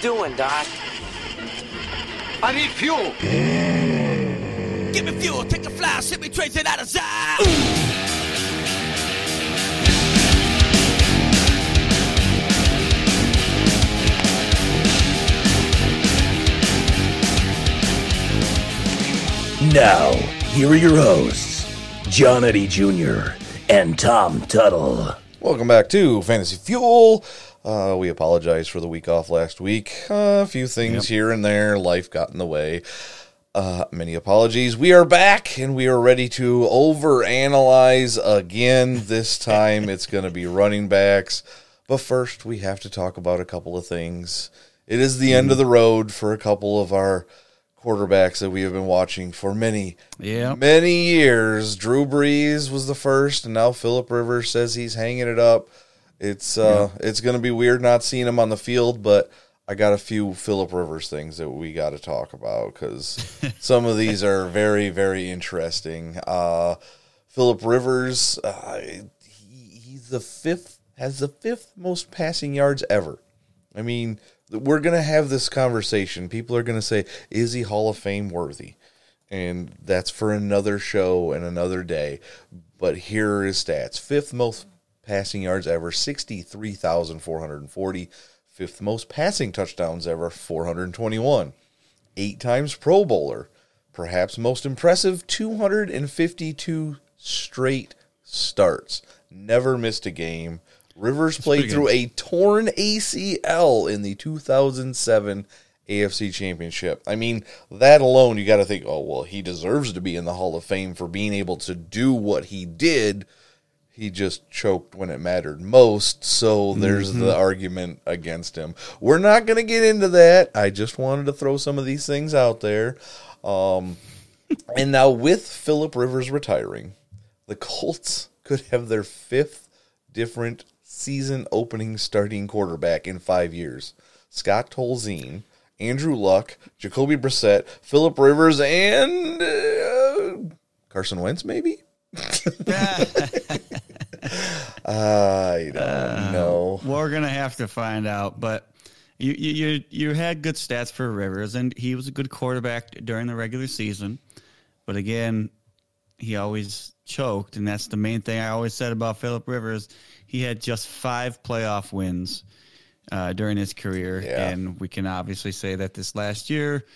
doing, Doc? I need fuel. Give me fuel, take a fly, send me trace it out of sight. Now, here are your hosts, John Eddie Jr. and Tom Tuttle. Welcome back to Fantasy Fuel. Uh, we apologize for the week off last week. Uh, a few things here and there, life got in the way. Uh, many apologies. We are back and we are ready to overanalyze again. This time it's going to be running backs. But first, we have to talk about a couple of things. It is the end of the road for a couple of our quarterbacks that we have been watching for many, Yeah. many years. Drew Brees was the first, and now Philip Rivers says he's hanging it up. It's uh, it's going to be weird not seeing him on the field, but I got a few Philip Rivers things that we got to talk about because some of these are very, very interesting. Uh, Philip Rivers, uh, he, he's the fifth, has the fifth most passing yards ever. I mean, we're going to have this conversation. People are going to say, is he Hall of Fame worthy? And that's for another show and another day. But here are his stats fifth most passing yards ever, 63,440. Fifth most passing touchdowns ever, 421. Eight times Pro Bowler. Perhaps most impressive, 252 straight starts. Never missed a game. Rivers played through a torn ACL in the 2007 AFC Championship. I mean, that alone, you got to think, oh, well, he deserves to be in the Hall of Fame for being able to do what he did. He just choked when it mattered most. So there's the argument against him. We're not going to get into that. I just wanted to throw some of these things out there. Um, and now, with Philip Rivers retiring, the Colts could have their fifth different season opening starting quarterback in five years. Scott Tolzien, Andrew Luck, Jacoby Brissett, Philip Rivers, and uh, Carson Wentz, maybe? I don't know. We're gonna have to find out, but you you you, had good stats for Rivers, and he was a good quarterback during the regular season. But again, he always choked, and that's the main thing I always said about Philip Rivers. He had just five playoff wins uh, during his career, Yeah. and we can obviously say that this last year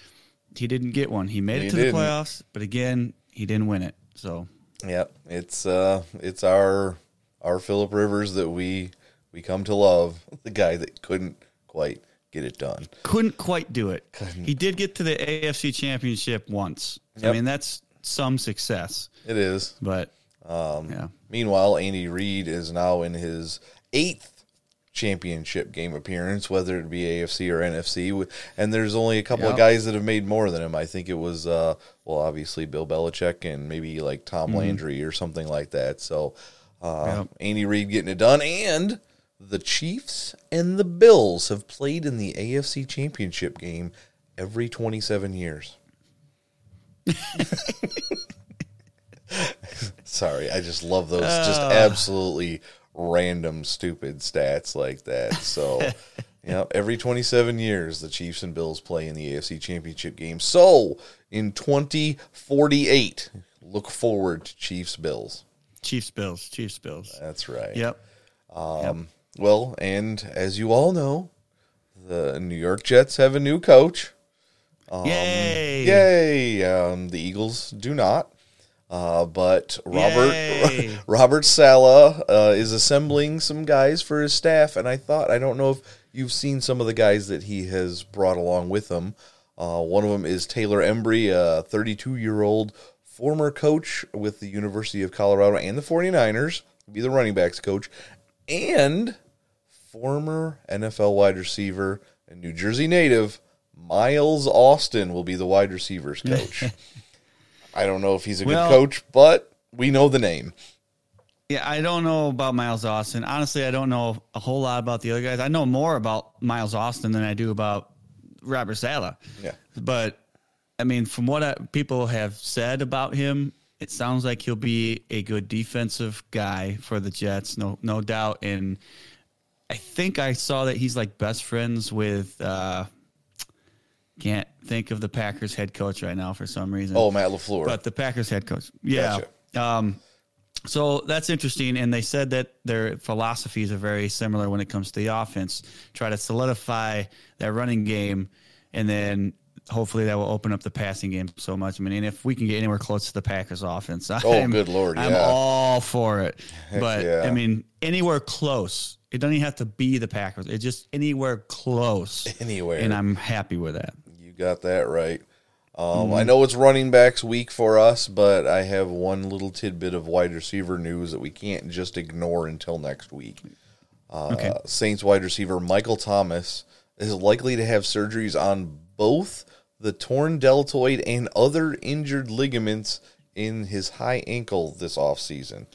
he didn't get one. He made He it to didn't. the playoffs, but again, he didn't win it. So Yep, it's uh, it's our our Philip Rivers that we we come to love, the guy that couldn't quite get it done. couldn't quite do it. He did get to the AFC Championship once. I mean, that's some success, It is. but yeah, Meanwhile, Andy Reid is now in his eighth championship game appearance, whether it be AFC or NFC. And there's only a couple of guys that have made more than him. I think it was, uh, well, obviously Bill Belichick and maybe like Tom Mm-hmm. Landry or something like that. So uh, Yep. Andy Reid getting it done. And the Chiefs and the Bills have played in the AFC championship game every 27 years. Sorry, I just love those just absolutely random stupid stats like that. So, yeah, every 27 years the Chiefs and Bills play in the AFC Championship game. So, in 2048, look forward to Chiefs Bills. Chiefs, Bills, Chiefs, Bills. That's right. Yep. Well, and as you all know, the New York Jets have a new coach. Yay! Yay! Um, the Eagles do not. Uh, but Robert Robert Saleh uh, is assembling some guys for his staff, and I thought I don't know if you've seen some of the guys that he has brought along with him. Uh, one of them is Taylor Embree, a 32 year old former coach with the University of Colorado and the 49ers, will be the running backs coach, and former NFL wide receiver and New Jersey native Miles Austin will be the wide receivers coach. I don't know if he's a Well- good coach, but we know the name. Yeah, I don't know about Miles Austin. Honestly, I don't know a whole lot about the other guys. I know more about Miles Austin than I do about Robert Saleh. Yeah. But I mean, from what I, people have said about him, it sounds like he'll be a good defensive guy for the Jets, no no doubt. And I think I saw that he's like best friends with uh, Can't think of the Packers head coach right now for some reason. Oh, Matt Lafleur. but the Packers head coach. Yeah. Gotcha. Um, so that's interesting, and they said that their philosophies are very similar when it comes to the offense. Try to solidify that running game, and then hopefully that will open up the passing game so much. I mean, and if we can get anywhere close to the Packers offense, I'm, good Lord, I'm yeah. all for it. but yeah. I mean, anywhere close. It doesn't even have to be the Packers. It's just anywhere close. Anywhere. and I'm happy with that. You got that right. Um, Mm-hmm. I know it's running backs week for us, but I have one little tidbit of wide receiver news that we can't just ignore until next week. Uh, Okay. Saints wide receiver Michael Thomas is likely to have surgeries on both the torn deltoid and other injured ligaments in his high ankle this offseason.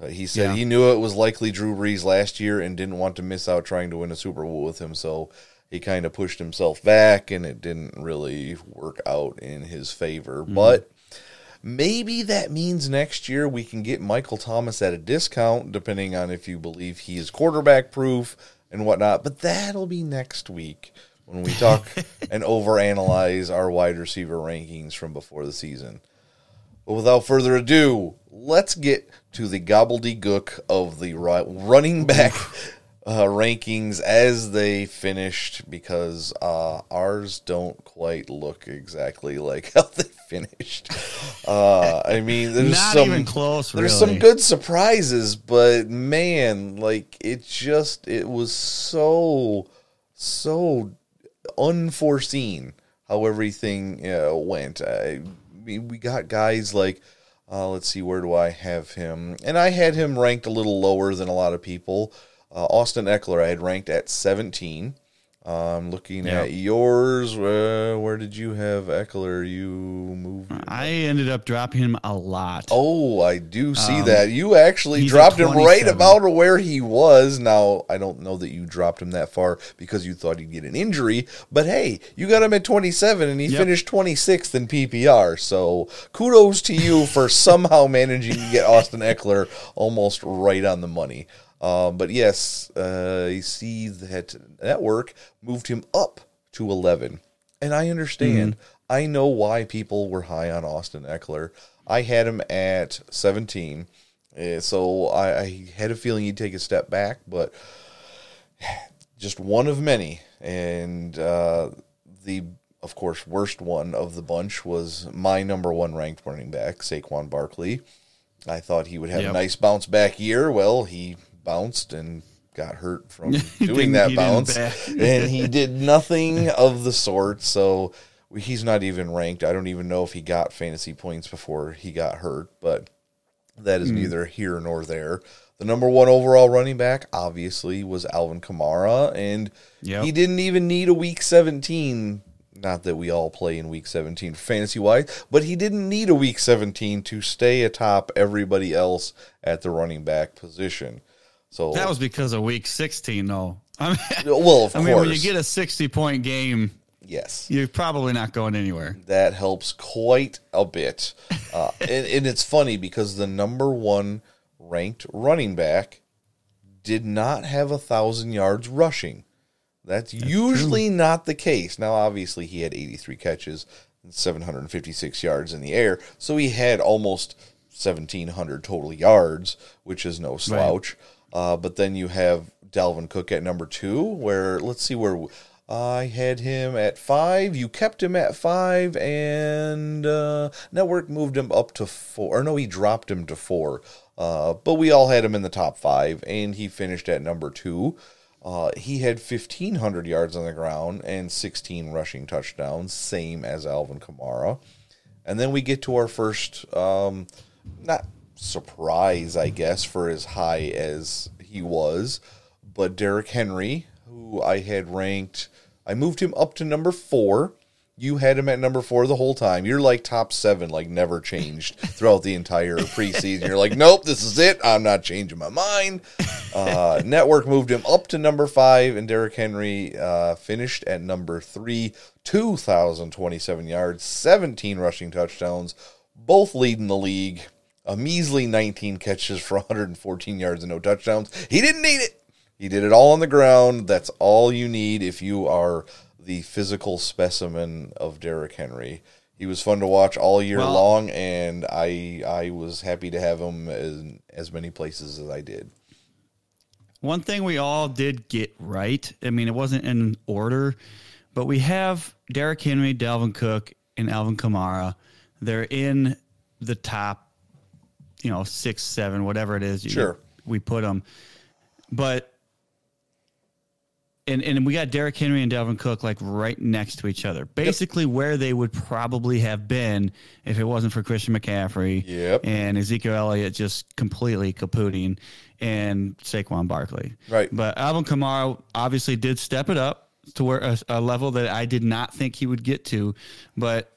Uh, he said Yeah. he knew it was likely Drew Brees last year and didn't want to miss out trying to win a Super Bowl with him, so he kind of pushed himself back, and it didn't really work out in his favor. But maybe that means next year we can get Michael Thomas at a discount, depending on if you believe he is quarterback proof and whatnot. But that'll be next week when we talk and overanalyze our wide receiver rankings from before the season. But without further ado, let's get to the gobbledygook of the running back uh, rankings as they finished because uh, ours don't quite look exactly like how they finished. Uh, I mean, there's Not some close, There's some good surprises, but man, like it just it was so so unforeseen how everything uh, went. I mean, we got guys like, uh, let's see, where do I have him? And I had him ranked a little lower than a lot of people. Uh, Austin Ekeler, I had ranked at 17. I'm looking Yeah. at yours. Uh, where did you have Ekeler? You moved. I ended up dropping him a lot. Oh, I do see that. You actually Um, dropped him right about where he was. Now, I don't know that you dropped him that far because you thought he'd get an injury, but hey, you got him at 27 and he Yep. finished 26th in PPR. So, kudos to you for somehow managing to get Austin Ekeler almost right on the money. Um, but yes, uh, you see that network moved him up to 11. And I understand. I know why people were high on Austin Ekeler. I had him at 17. Uh, so I, I had a feeling he'd take a step back, but just one of many. And uh, the, of course, worst one of the bunch was my number one ranked running back, Saquon Barkley. I thought he would have a nice bounce back year. Well, he bounced and got hurt from doing that bounce. and he did nothing of the sort. So he's not even ranked. I don't even know if he got fantasy points before he got hurt, but that is is neither here nor there. The number one overall running back, obviously, was Alvin Kamara, and Yep. he didn't even need a week 17. Not that we all play in week 17 fantasy wise, but he didn't need a week 17 to stay atop everybody else at the running back position. So That was because of week 16, though. I mean, well, of I mean when you get a 60 point game, yes. you're probably not going anywhere. that helps quite a bit. Uh, and, and it's funny because the number one ranked running back did not have a thousand yards rushing. That's, usually not the case. Now, obviously, he had 83 catches and 756 yards in the air, so he had almost 1,700 total yards, which is no slouch. Uh, but then you have Dalvin Cook at number two, where let's see where I had him at five. You kept him at five, and uh, Network moved him up to four. Or no, he dropped him to four. Uh, but we all had him in the top five, and he finished at number two. Uh, he had 1,500 yards on the ground and 16 rushing touchdowns, same as Alvin Kamara. And then we get to our first, um, not surprise, I guess, for as high as he was, but Derrick Henry, who I had ranked, I moved him up to number four. You had him at number four the whole time. You're like top seven, like never changed throughout the entire preseason. You're like, nope, this is it. I'm not changing my mind. Uh, Network moved him up to number five, and Derrick Henry uh, finished at number three, 2,027 yards, 17 rushing touchdowns, both leading the league. A measly 19 catches for 114 yards and no touchdowns. He didn't need it. He did it all on the ground. That's all you need if you are the physical specimen of Derrick Henry. He was fun to watch all year Well- long, and I I was happy to have him in as many places as I did. One thing we all did get right. I mean, it wasn't in order, but we have Derrick Henry, Dalvin Cook, and Alvin Kamara. They're in the top, you know, six, seven, whatever it is. you- Sure. we put them, but. And, and we got Derrick Henry and Dalvin Cook like right next to each other, basically where they would probably have been if it wasn't for Christian McCaffrey Yep. and Ezekiel Elliott just completely kapooting and Saquon Barkley. Right. But Alvin Kamara obviously did step it up to where a, a level that I did not think he would get to, but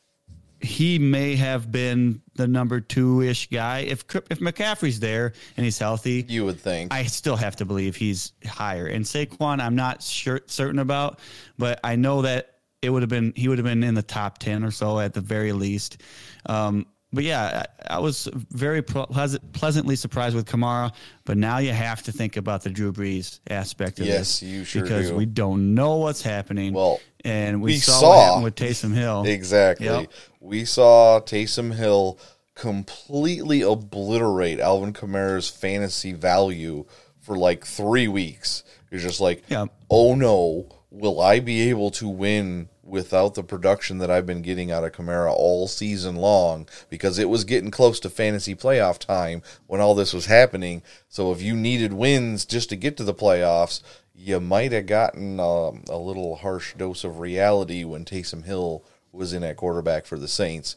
he may have been the number two ish guy if if McCaffrey's there and he's healthy. You would think. I still have to believe he's higher. And Saquon, I'm not sure certain about, but I know that it would have been he would have been in the top ten or so at the very least. Um, but yeah, I, I was very pleasant, pleasantly surprised with Kamara. But now you have to think about the Drew Brees aspect of Yes, this, you sure because do. we don't know what's happening. Well, and we, we saw, saw- what happened with Taysom Hill. Exactly. Yep. We saw Taysom Hill completely obliterate Alvin Kamara's fantasy value for like three weeks. You're just like, oh no, will I be able to win without the production that I've been getting out of Kamara all season long? Because it was getting close to fantasy playoff time when all this was happening. So if you needed wins just to get to the playoffs, you might have gotten um, a little harsh dose of reality when Taysom Hill was in at quarterback for the Saints.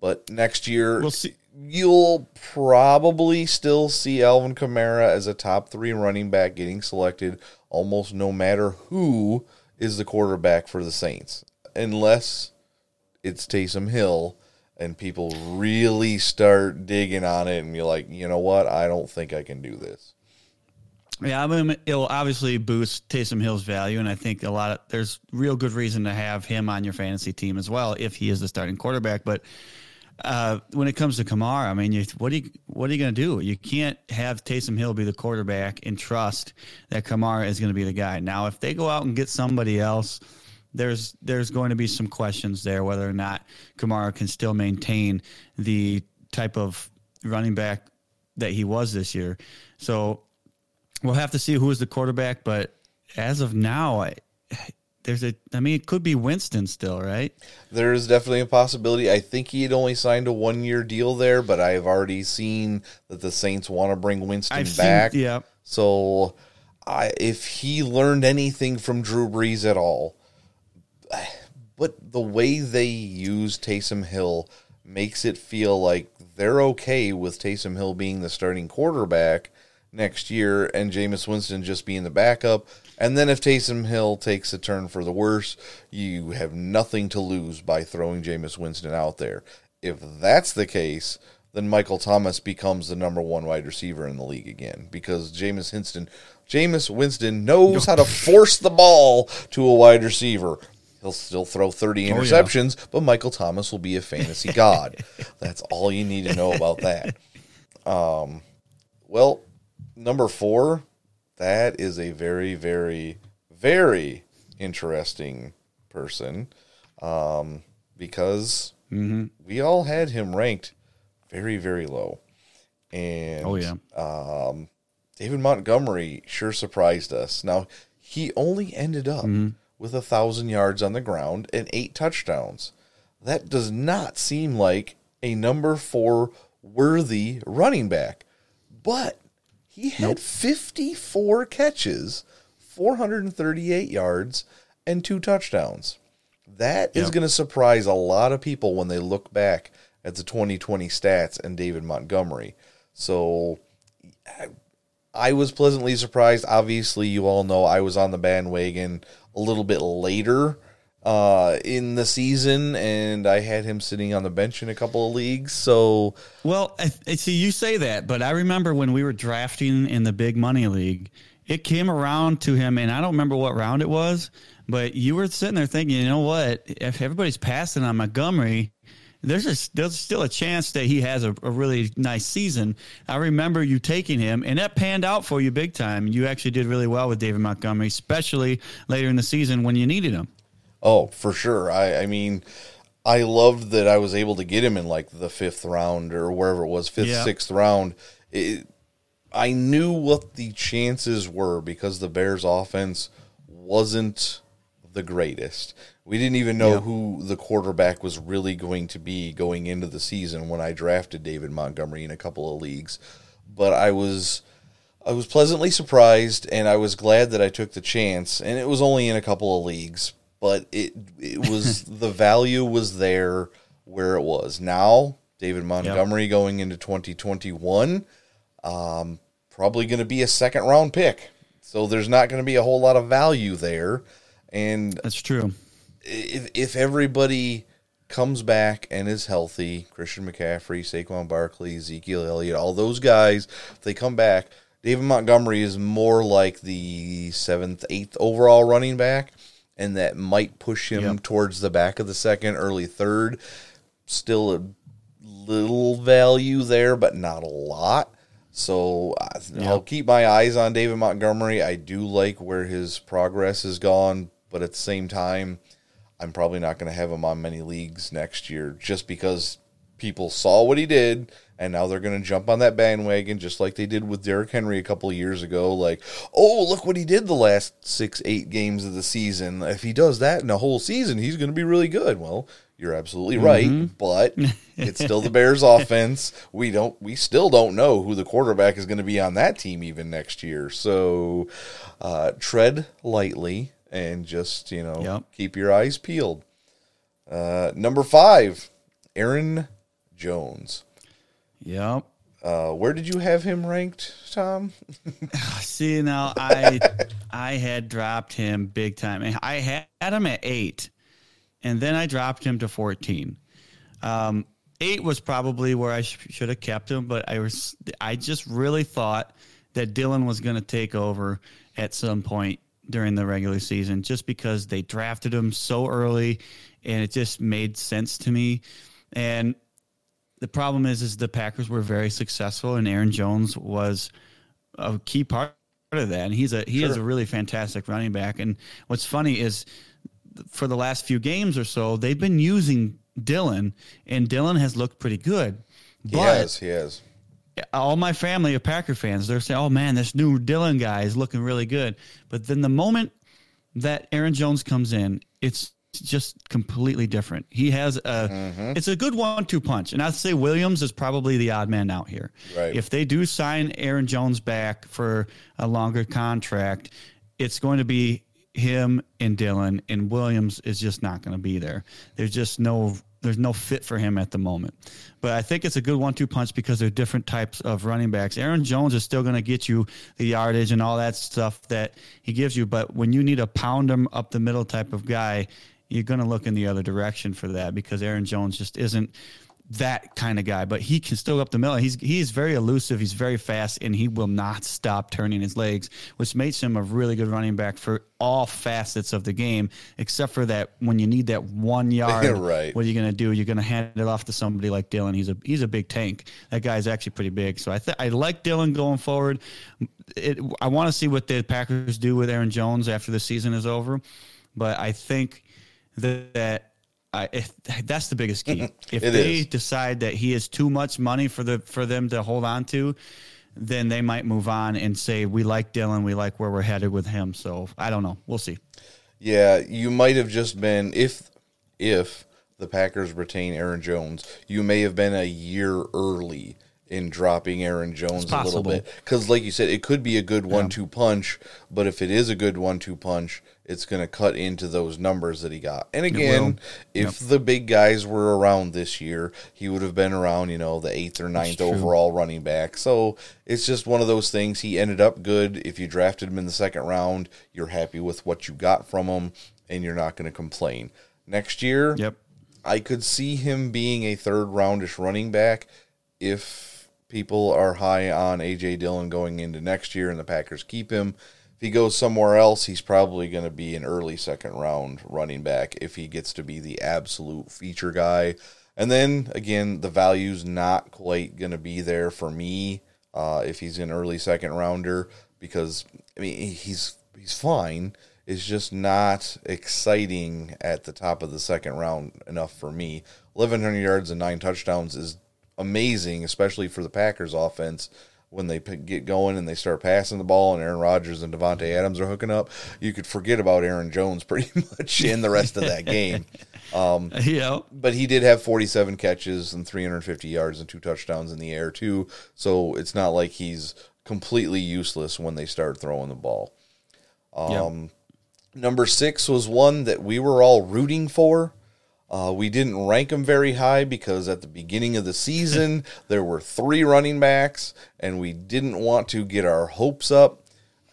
But next year, We'll see. you'll probably still see Alvin Kamara as a top three running back getting selected almost no matter who is the quarterback for the Saints, unless it's Taysom Hill and people really start digging on it and you're like, you know what, I don't think I can do this. Yeah, I mean, it'll obviously boost Taysom Hill's value, and I think a lot of there's real good reason to have him on your fantasy team as well if he is the starting quarterback. But uh, when it comes to Kamara, I mean, you, what are you what are you going to do? You can't have Taysom Hill be the quarterback and trust that Kamara is going to be the guy. Now, if they go out and get somebody else, there's there's going to be some questions there whether or not Kamara can still maintain the type of running back that he was this year. So we'll have to see who is the quarterback, but as of now, I, there's a. I mean, it could be Winston still, right? There is definitely a possibility. I think he had only signed a one year deal there, but I've already seen that the Saints want to bring Winston I've back. seen. Yeah, So, I if he learned anything from Drew Brees at all, but the way they use Taysom Hill makes it feel like they're okay with Taysom Hill being the starting quarterback next year and Jameis Winston just being the backup. And then if Taysom Hill takes a turn for the worse, you have nothing to lose by throwing Jameis Winston out there. If that's the case, then Michael Thomas becomes the number one wide receiver in the league again because Jameis Winston, Jameis Winston knows how to force the ball to a wide receiver. He'll still throw 30 Oh, yeah. interceptions, but Michael Thomas will be a fantasy god. That's all you need to know about that. Um, well, number four, that is a very, very, very interesting person um, because Mm-hmm. we all had him ranked very, very low. And Oh, yeah. um, David Montgomery sure surprised us. Now, he only ended up Mm-hmm. with a thousand yards on the ground and eight touchdowns. That does not seem like a number four worthy running back. But he had 54 catches, 438 yards, and two touchdowns. That is Yep. going to surprise a lot of people when they look back at the 2020 stats and David Montgomery. So I, I was pleasantly surprised. Obviously, you all know I was on the bandwagon a little bit later uh, in the season, and I had him sitting on the bench in a couple of leagues. So Well, I, see you say that, but I remember when we were drafting in the big money league, it came around to him, and I don't remember what round it was, but you were sitting there thinking, you know what? If everybody's passing on Montgomery, there's a, there's still a chance that he has a, a, really nice season. I remember you taking him, and that panned out for you big time. You actually did really well with David Montgomery, especially later in the season when you needed him. Oh, for sure. I, I mean, I loved that I was able to get him in like the fifth round or wherever it was, fifth, yeah. sixth round. It, I knew what the chances were because the Bears' offense wasn't the greatest. We didn't even know yeah. who the quarterback was really going to be going into the season when I drafted David Montgomery in a couple of leagues. But I was I was pleasantly surprised and I was glad that I took the chance and it was only in a couple of leagues, but it it was the value was there where it was. Now, David Montgomery yep. going into 2021 um, probably going to be a second round pick. So there's not going to be a whole lot of value there. And that's true if if everybody comes back and is healthy, Christian McCaffrey, Saquon Barkley, Ezekiel Elliott, all those guys, if they come back, David Montgomery is more like the seventh, eighth overall running back, and that might push him yep. towards the back of the second, early third. Still a little value there, but not a lot. So yep. I'll keep my eyes on David Montgomery. I do like where his progress has gone, but at the same time, I'm probably not going to have him on many leagues next year just because people saw what he did and now they're going to jump on that bandwagon just like they did with Derrick Henry a couple of years ago. Like, oh, look what he did the last six, eight games of the season. If he does that in a whole season, he's going to be really good. Well, you're absolutely right, mm-hmm. but it's still the Bears offense. We don't we still don't know who the quarterback is going to be on that team even next year. So uh, tread lightly and just you know yep. keep your eyes peeled. Uh, number five, Aaron Jones. Yep. Uh, where did you have him ranked, Tom? See now, I I had dropped him big time. I had him at eight, and then I dropped him to fourteen. Um, eight was probably where I sh- should have kept him, but I was I just really thought that Dillon was going to take over at some point during the regular season just because they drafted him so early and it just made sense to me. And the problem is is the Packers were very successful and Aaron Jones was a key part of that. And he's a he sure. is a really fantastic running back. And what's funny is for the last few games or so, they've been using Dillon, and Dillon has looked pretty good. He has, he has all my family of Packer fans, they're saying, "Oh man, this new Dillon guy is looking really good." But then the moment that Aaron Jones comes in, it's just completely different. He has a mm-hmm. it's a good one-two punch, and I'd say Williams is probably the odd man out here. Right. If they do sign Aaron Jones back for a longer contract, it's going to be him and Dillon and Williams is just not going to be there. There's just no there's no fit for him at the moment. But I think it's a good one-two punch because they're different types of running backs. Aaron Jones is still going to get you the yardage and all that stuff that he gives you, but when you need a pound him up the middle type of guy, you're going to look in the other direction for that because Aaron Jones just isn't that kind of guy, but he can still go up the middle. He's he's very elusive. He's very fast, and he will not stop turning his legs, which makes him a really good running back for all facets of the game, except for that when you need that one yard. right. What are you going to do? You're going to hand it off to somebody like Dillon. He's a he's a big tank. That guy's actually pretty big. So I th- I like Dillon going forward. It, I want to see what the Packers do with Aaron Jones after the season is over, but I think that, I, if, that's the biggest key. If they is. decide that he is too much money for the for them to hold on to, then they might move on and say we like Dillon, we like where we're headed with him. So I don't know. We'll see. Yeah, you might have just been if if the Packers retain Aaron Jones, you may have been a year early in dropping Aaron Jones a little bit because, like you said, it could be a good one-two yeah. punch. But if it is a good one-two punch, it's going to cut into those numbers that he got. And again, if yep. the big guys were around this year, he would have been around, you know, the eighth or ninth overall running back. So it's just one of those things. He ended up good. If you drafted him in the second round, you're happy with what you got from him, and you're not going to complain. Next year, yep. I could see him being a third roundish running back if people are high on AJ Dillon going into next year and the Packers keep him he goes somewhere else, he's probably going to be an early second round running back if he gets to be the absolute feature guy. And then again, the value's not quite going to be there for me uh, if he's an early second rounder because I mean he's he's fine. It's just not exciting at the top of the second round enough for me. 1100 yards and nine touchdowns is amazing, especially for the Packers offense when they get going and they start passing the ball and Aaron Rodgers and Davante Adams are hooking up. You could forget about Aaron Jones pretty much in the rest of that game. Um, know, but he did have 47 catches and 350 yards and two touchdowns in the air too. So it's not like he's completely useless when they start throwing the ball. Um, Number six was one that we were all rooting for. Uh, we didn't rank him very high because at the beginning of the season there were three running backs, and we didn't want to get our hopes up.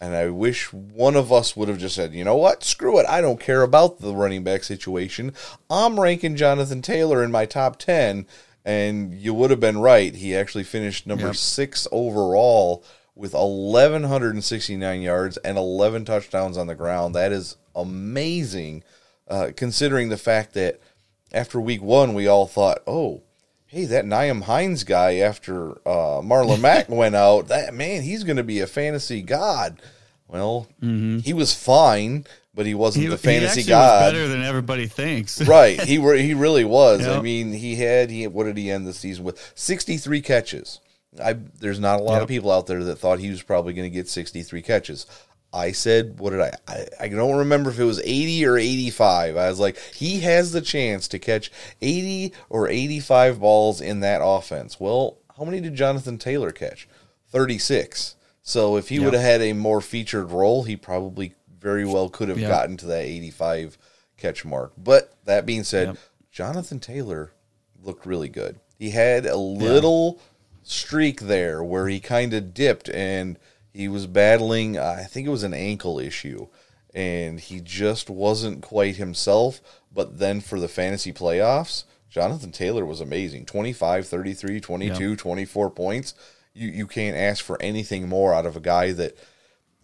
And I wish one of us would have just said, you know what, screw it. I don't care about the running back situation. I'm ranking Jonathan Taylor in my top 10. And you would have been right. He actually finished number Yep. six overall with 1,169 yards and 11 touchdowns on the ground. That is amazing, uh, considering the fact that after week one, we all thought, oh, hey, that Nyheim Hines guy after uh, Marlon Mack went out, that man, he's going to be a fantasy god. Well, he was fine, but he wasn't he, the fantasy god. was better than everybody thinks. right. He were, he really was. I mean, he had he what did he end the season with? 63 catches. I there's not a lot of people out there that thought he was probably going to get 63 catches. I said, what did I, I? I don't remember if it was 80 or 85. I was like, he has the chance to catch 80 or 85 balls in that offense. Well, how many did Jonathan Taylor catch? 36. So if he Yep. would have had a more featured role, he probably very well could have Yep. gotten to that 85 catch mark. But that being said, Yep. Jonathan Taylor looked really good. He had a little streak there where he kind of dipped and he was battling, I think it was an ankle issue, and he just wasn't quite himself. But then for the fantasy playoffs, Jonathan Taylor was amazing 25, 33, 22, 24 points. You, you can't ask for anything more out of a guy that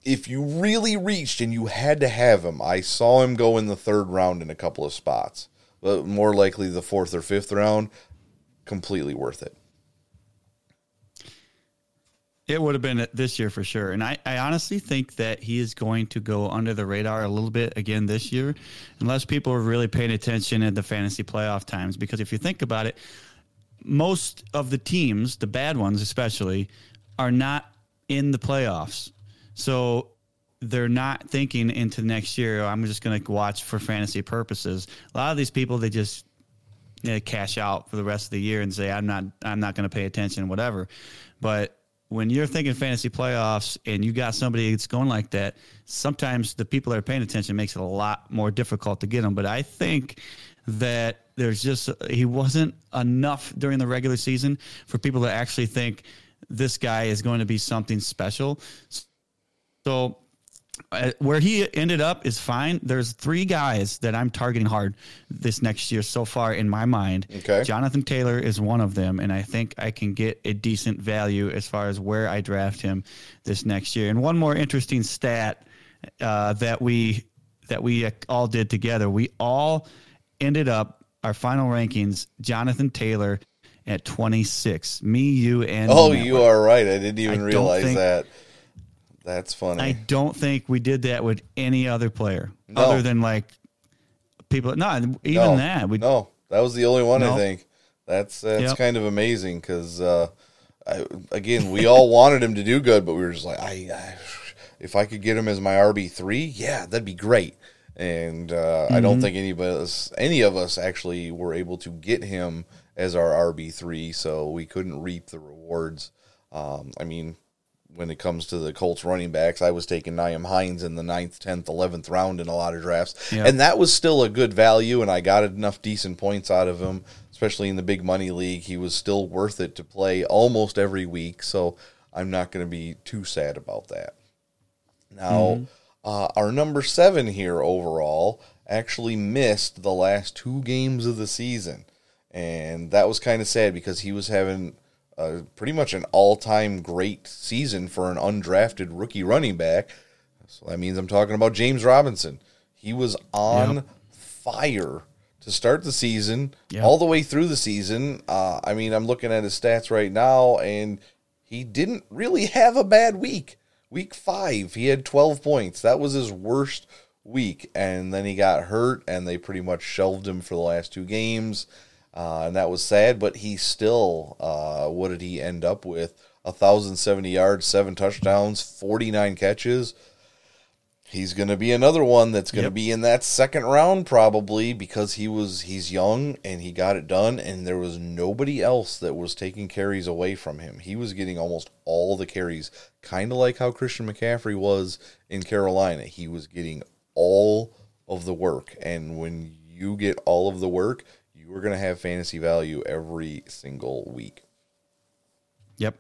if you really reached and you had to have him, I saw him go in the third round in a couple of spots, but more likely the fourth or fifth round. Completely worth it. It would have been this year for sure. And I, I honestly think that he is going to go under the radar a little bit again this year, unless people are really paying attention at the fantasy playoff times. Because if you think about it, most of the teams, the bad ones especially, are not in the playoffs. So they're not thinking into next year, "Oh, I'm just going to watch for fantasy purposes. A lot of these people, they just know, cash out for the rest of the year and say I'm not I'm not going to pay attention whatever. But when you're thinking fantasy playoffs and you got somebody that's going like that, sometimes the people that are paying attention makes it a lot more difficult to get them. But I think that there's just he wasn't enough during the regular season for people to actually think this guy is going to be something special. So uh, where he ended up is fine. There's three guys that I'm targeting hard this next year so far in my mind. Okay. Jonathan Taylor is one of them, and I think I can get a decent value as far as where I draft him this next year. And one more interesting stat uh, that we that we all did together, we all ended up our final rankings. Jonathan Taylor at 26. Me, you, and Oh, you are right. I didn't even I realize that. That's funny. I don't think we did that with any other player No. other than like people. No, even no, that. We, no, that was the only one. I think that's that's Yep. kind of amazing because uh, again, we all wanted him to do good, but we were just like, I, I if I could get him as my RB three, yeah, that'd be great. And uh, I Mm-hmm. don't think any of us, any of us, actually were able to get him as our RB three, so we couldn't reap the rewards. Um, I mean, when it comes to the Colts running backs, I was taking Nyheim Hines in the ninth, tenth, eleventh round in a lot of drafts, Yeah. and that was still a good value, and I got enough decent points out of him, especially in the big money league. He was still worth it to play almost every week, so I'm not going to be too sad about that. Now, uh, our number seven here overall actually missed the last two games of the season, and that was kind of sad because he was having uh, pretty much an all-time great season for an undrafted rookie running back. So that means I'm talking about James Robinson. He was on Yep. fire to start the season, Yeah. all the way through the season. Uh, I mean, I'm looking at his stats right now, and he didn't really have a bad week. Week five, he had 12 points. That was his worst week, and then he got hurt, and they pretty much shelved him for the last two games, uh, and that was sad. But he still, uh, what did he end up with? 1,070 yards, seven touchdowns, 49 catches he's going to be another one that's going to Yep. be in that second round probably because he was he's young and he got it done and there was nobody else that was taking carries away from him. He was getting almost all the carries, kind of like how Christian McCaffrey was in Carolina. He was getting all of the work and when you get all of the work, are going to have fantasy value every single week. Yep.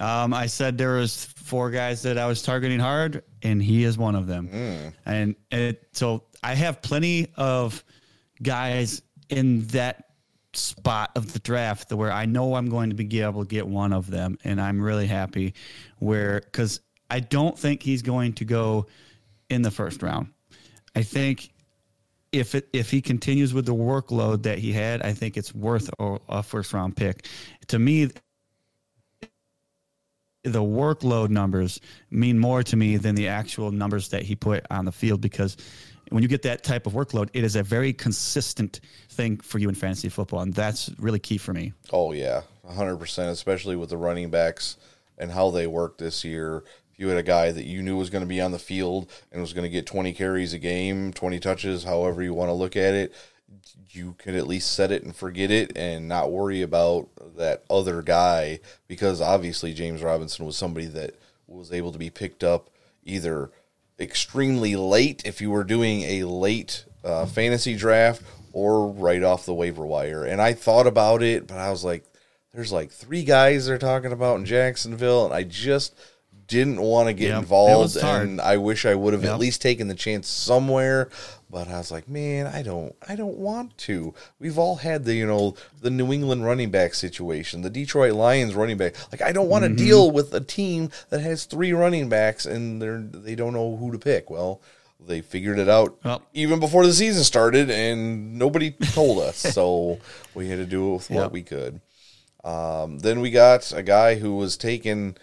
Um, I said there was four guys that I was targeting hard, and he is one of them. And it, so I have plenty of guys in that spot of the draft where I know I'm going to be able to get one of them, and I'm really happy. Where because I don't think he's going to go in the first round. I think if it if he continues with the workload that he had, I think it's worth a, a first round pick. To me, the workload numbers mean more to me than the actual numbers that he put on the field because when you get that type of workload, it is a very consistent thing for you in fantasy football, and that's really key for me. Oh yeah, hundred percent. Especially with the running backs and how they work this year. You had a guy that you knew was going to be on the field and was going to get twenty carries a game, twenty touches, however you want to look at it, you could at least set it and forget it and not worry about that other guy because obviously James Robinson was somebody that was able to be picked up either extremely late if you were doing a late uh, fantasy draft or right off the waiver wire. And I thought about it, but I was like, there's like three guys they're talking about in Jacksonville, and I just didn't want to get Yep, involved. And I wish I would have Yep. at least taken the chance somewhere. But I was like, man, I don't, I don't want to. We've all had the, you know, the New England running back situation, the Detroit Lions running back. Like, I don't want to Mm-hmm. deal with a team that has three running backs and they're they don't know who to pick. Well, they figured it out Well- even before the season started, and nobody told us, so we had to do it with what we could. Um, then we got a guy who was taken.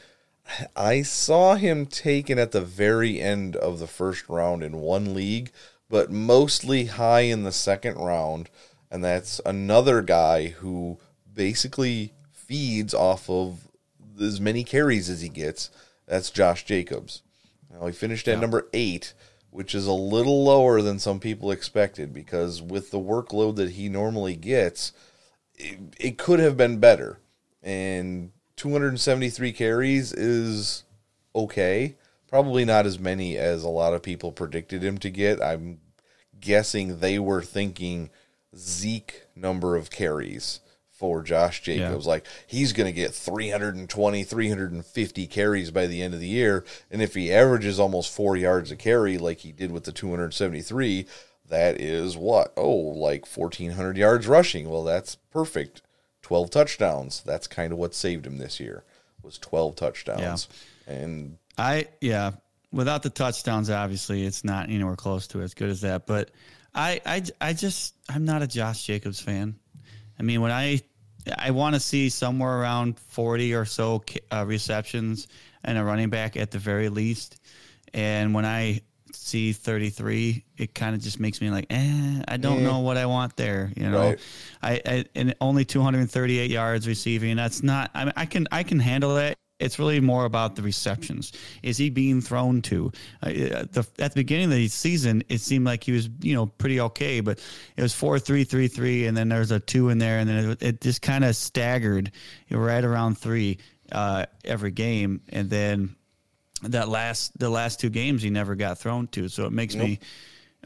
I saw him taken at the very end of the first round in one league, but mostly high in the second round. And that's another guy who basically feeds off of as many carries as he gets. That's Josh Jacobs. Now he finished at number eight, which is a little lower than some people expected because with the workload that he normally gets, it, it could have been better. And 273 carries is okay. Probably not as many as a lot of people predicted him to get. I'm guessing they were thinking Zeke number of carries for Josh Jacobs. Like he's going to get 320, 350 carries by the end of the year. And if he averages almost four yards a carry like he did with the 273, that is what? Oh, like 1,400 yards rushing. Well, that's perfect. 12 touchdowns. That's kind of what saved him this year was 12 touchdowns. And I yeah, without the touchdowns, obviously it's not anywhere close to as good as that. But I I, I just I'm not a Josh Jacobs fan. I mean, when I I want to see somewhere around 40 or so uh, receptions and a running back at the very least. And when I see 33, it kind of just makes me like, eh, I don't know what I want there. You know, Right. I, I and only 238 yards receiving. That's not. I mean, I can I can handle that. It's really more about the receptions. Is he being thrown to? Uh, the, at the beginning of the season, it seemed like he was, you know, pretty okay, but it was four three three three, and then there's a two in there, and then it, it just kind of staggered right around three uh, every game, and then that last the last two games he never got thrown to. So it makes me.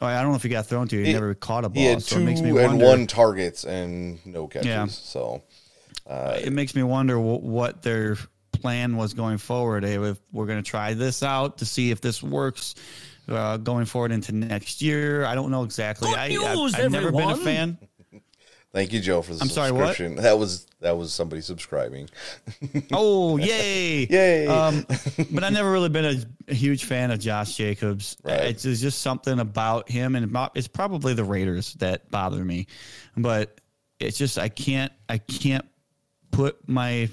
oh, I don't know if he got thrown to. He, He- never caught a ball. he had so two it makes me and one targets and no catches. Yeah. So it makes me wonder wh- what their plan was going forward. Hey, if we're going to try this out to see if this works uh, going forward into next year. I don't know exactly. Good I, news, I, have never been a fan. Thank you, Joe, for the I'm sorry, what? subscription. That was that was somebody subscribing. Oh, yay! Yay. Um, but I've never really been a, a huge fan of Josh Jacobs. Right. It's, there's just something about him, and it's probably the Raiders that bother me. But it's just I can't I can't put my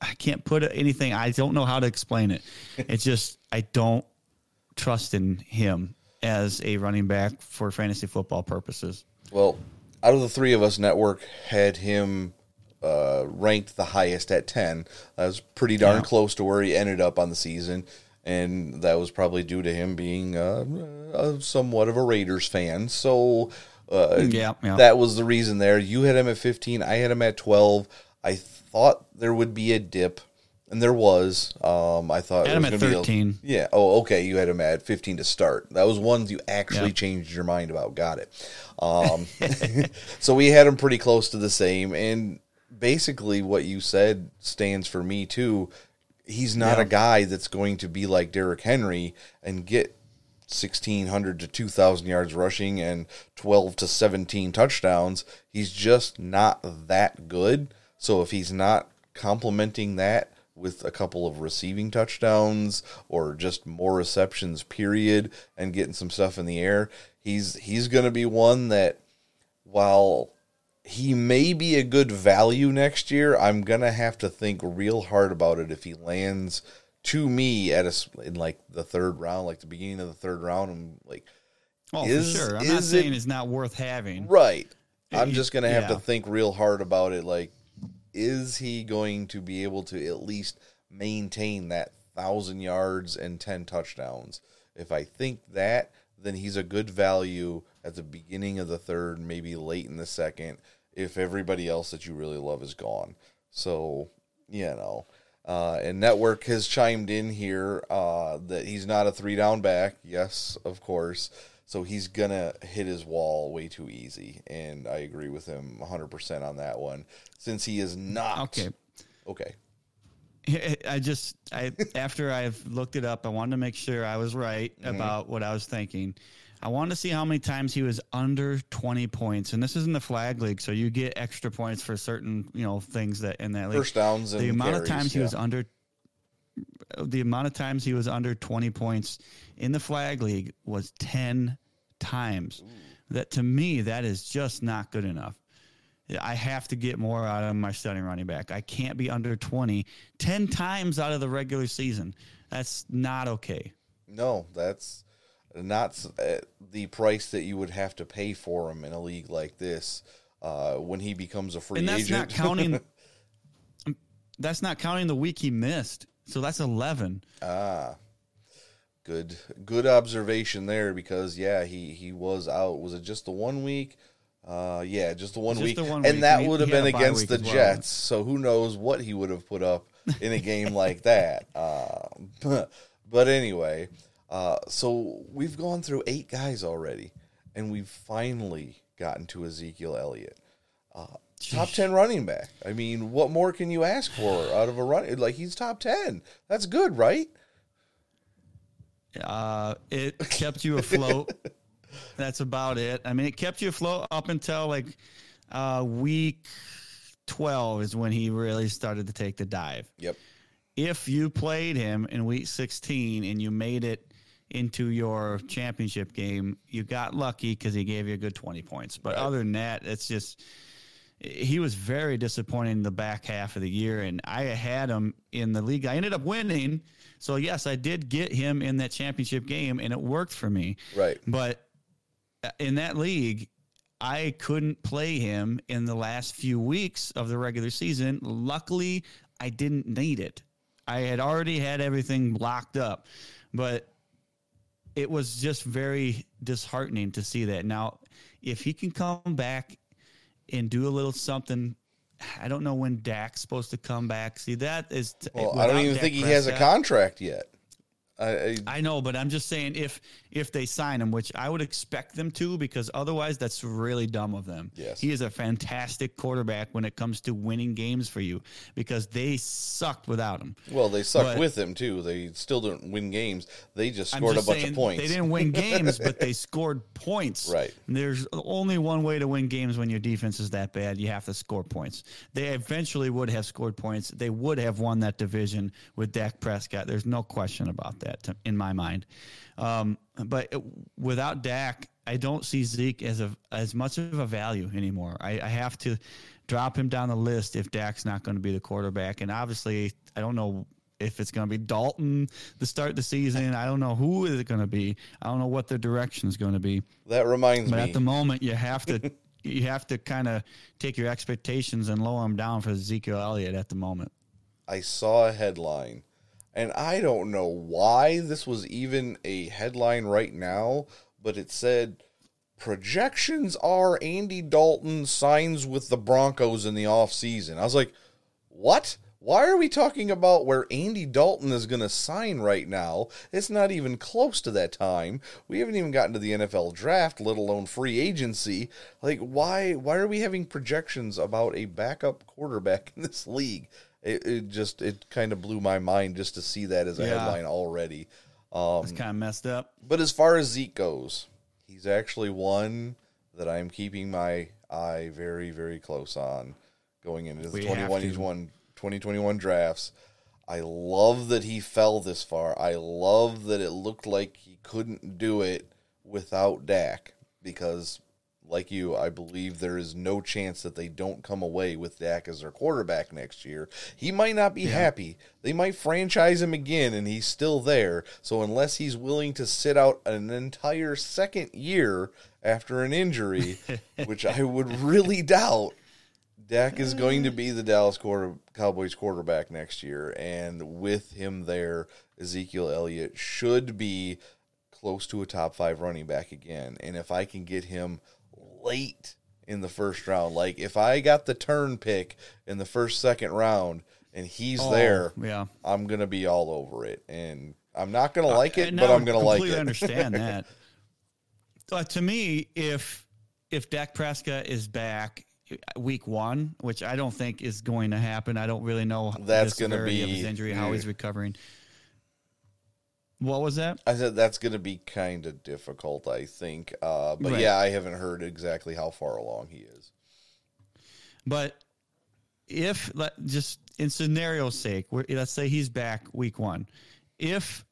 I can't put anything. I don't know how to explain it. It's just I don't trust in him as a running back for fantasy football purposes. Well, out of the three of us, Network had him uh, ranked the highest at 10. That was pretty darn Yeah. close to where he ended up on the season. And that was probably due to him being uh, uh, somewhat of a Raiders fan. So uh, Yeah, yeah. that was the reason there. You had him at 15. I had him at 12. I thought there would be a dip. And there was. Um, I thought Had it him was at be a- 13. yeah. Oh, okay. You had him at 15 to start. That was ones you actually Yeah. changed your mind about. Got it. Um, so we had him pretty close to the same. And basically, what you said stands for me too. He's not Yeah. a guy that's going to be like Derrick Henry and get 1,600 to 2,000 yards rushing and 12 to 17 touchdowns. He's just not that good. So if he's not complementing that with a couple of receiving touchdowns or just more receptions period and getting some stuff in the air, he's he's going to be one that while he may be a good value next year, I'm going to have to think real hard about it if he lands to me at a in like the third round, like the beginning of the third round. I'm like, Oh, Is- for sure. I'm not saying it- it's not worth having. right. I'm just going to have to think real hard about it. Like, is he going to be able to at least maintain that thousand yards and 10 touchdowns? If I think that, then he's a good value at the beginning of the third, maybe late in the second, if everybody else that you really love is gone. So, you know. Uh, and Network has chimed in here uh, that he's not a three down back. Yes, of course. So he's going to hit his wall way too easy. And I agree with him 100% on that one. Since he is not. Okay. Okay. I just I after I've looked it up, I wanted to make sure I was right Mm-hmm. about what I was thinking. I wanted to see how many times he was under 20 points, and this is in the flag league, so you get extra points for certain you know things that in that league. First downs and the amount of carries, times he was under the amount of times he was under 20 points in the flag league was 10 times. That to me that is just not good enough. I have to get more out of my starting running back. I can't be under 20 10 times out of the regular season. That's not okay. No, that's not uh, the price that you would have to pay for him in a league like this uh, when he becomes a free And that's agent. not counting that's not counting the week he missed. So that's 11. Good, good observation there because yeah, he he was out. Was it just the one week? Uh, yeah, just the one Just week, the one and week. that would have been against the well. Jets. So who knows what he would have put up in a game like that? Uh, but anyway, uh, so we've gone through eight guys already, and we've finally gotten to Ezekiel Elliott. Uh, top 10 running back. I mean, what more can you ask for out of a run? Like, he's top 10. That's good, right? Uh, it kept you afloat. That's about it. I mean, it kept you afloat up until like uh, week 12 is when he really started to take the dive. Yep. If you played him in week 16 and you made it into your championship game, you got lucky because he gave you a good 20 points. But other than that, it's just he was very disappointing in the back half of the year, and I had him in the league. I ended up winning, so yes, I did get him in that championship game, and it worked for me. Right. But uh, in that league, I couldn't play him in the last few weeks of the regular season. Luckily, I didn't need it. I had already had everything locked up, but it was just very disheartening to see that. Now, if he can come back and do a little something, I don't know when Dak's supposed to come back. See, that is. Well, I don't even Dak think he has a contract yet. I, I, I know, but I'm just saying if if they sign him, which I would expect them to, because otherwise that's really dumb of them. Yes. He is a fantastic quarterback when it comes to winning games for you because they sucked without him. Well, they sucked But- with him too. They still didn't win games. They just scored just a bunch of points. They didn't win games, but they scored points. Right. And there's only one way to win games when your defense is that bad. You have to score points. They eventually would have scored points. They would have won that division with Dak Prescott. There's no question about that to, in my mind. Um, but it- without Dak, I don't see Zeke as a as much of a value anymore. I, I have to drop him down the list if Dak's not going to be the quarterback. And obviously, I don't know if it's going to be Dalton to start the season. I don't know who is it going to be. I don't know what the direction is going to be. that reminds But me. at the moment, you have to you have to kind of take your expectations and lower them down for Ezekiel Elliott at the moment. I saw a headline, and I don't know why this was even a headline right now, but it said projections are Andy Dalton signs with the Broncos in the offseason. I was like, what? Why are we talking about where Andy Dalton is going to sign right now? It's not even close to that time. We haven't even gotten to the NFL draft, let alone free agency. Like, why? Why are we having projections about a backup quarterback in this league? It, it just it kind of blew my mind just to see that as a Yeah. headline already. Um, it's kind of messed up. But as far as Zeke goes, he's actually one that I'm keeping my eye very, very close on going into the We have 2021 2021 drafts. I love that he fell this far. I love that it looked like he couldn't do it without Dak because like you, I believe there is no chance that they don't come away with Dak as their quarterback next year. He might not be happy. They might franchise him again and he's still there. So unless he's willing to sit out an entire second year after an injury, which I would really doubt, Dak is going to be the Dallas quarter, Cowboys quarterback next year, and with him there, Ezekiel Elliott should be close to a top five running back again. And if I can get him late in the first round, like if I got the turn pick in the first second round and he's Oh, there, yeah. I'm gonna be all over it, and I'm not gonna uh, like it, but I'm gonna like completely it. understand that. But to me, if if Dak Prescott is back week one, which I don't think is going to happen, I don't really know That's gonna severity of be- his injury, how he's recovering. What was that? I said that's going to be kind of difficult, I think. Uh, but Right. yeah, I haven't heard exactly how far along he is. But if let just in scenario's sake, let's say he's back week one. If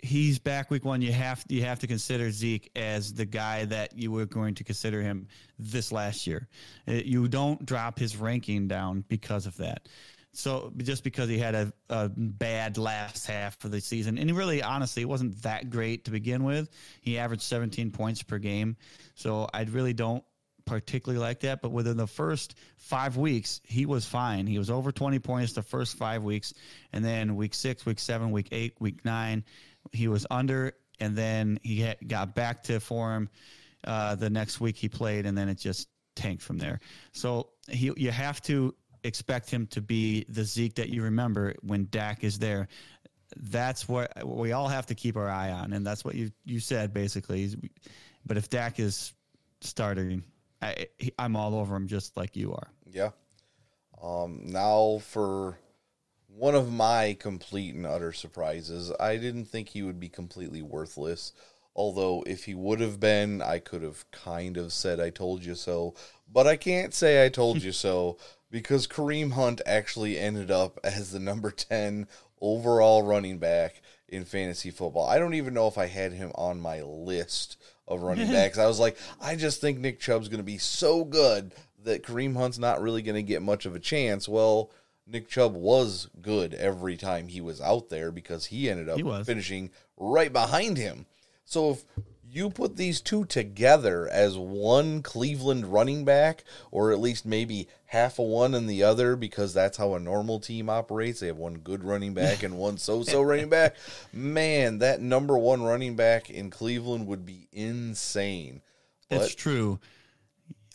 he's back week one, you have you have to consider Zeke as the guy that you were going to consider him this last year. Uh, You don't drop his ranking down because of that. So just because he had a, a bad last half of the season, and he really, honestly, it wasn't that great to begin with. He averaged 17 points per game, so I really don't particularly like that. But within the first five weeks, he was fine. He was over 20 points the first five weeks, and then week six, week seven, week eight, week nine, he was under, and then he got back to form. Uh, the next week he played, and then it just tanked from there. So he, you have to expect him to be the Zeke that you remember when Dak is there. That's what we all have to keep our eye on, and that's what you you said basically. But if Dak is starting, I, I'm all over him just like you are. Yeah. Um, now for one of my complete and utter surprises, I didn't think he would be completely worthless. Although, if he would have been, I could have kind of said, I told you so. But I can't say I told you so because Kareem Hunt actually ended up as the number 10 overall running back in fantasy football. I don't even know if I had him on my list of running backs. I was like, I just think Nick Chubb's going to be so good that Kareem Hunt's not really going to get much of a chance. Well, Nick Chubb was good every time he was out there because he ended up He finishing right behind him. So if you put these two together as one Cleveland running back, or at least maybe half a one in the other, because that's how a normal team operates. They have one good running back and one so-so running back. Man, that number one running back in Cleveland would be insane. That's But true.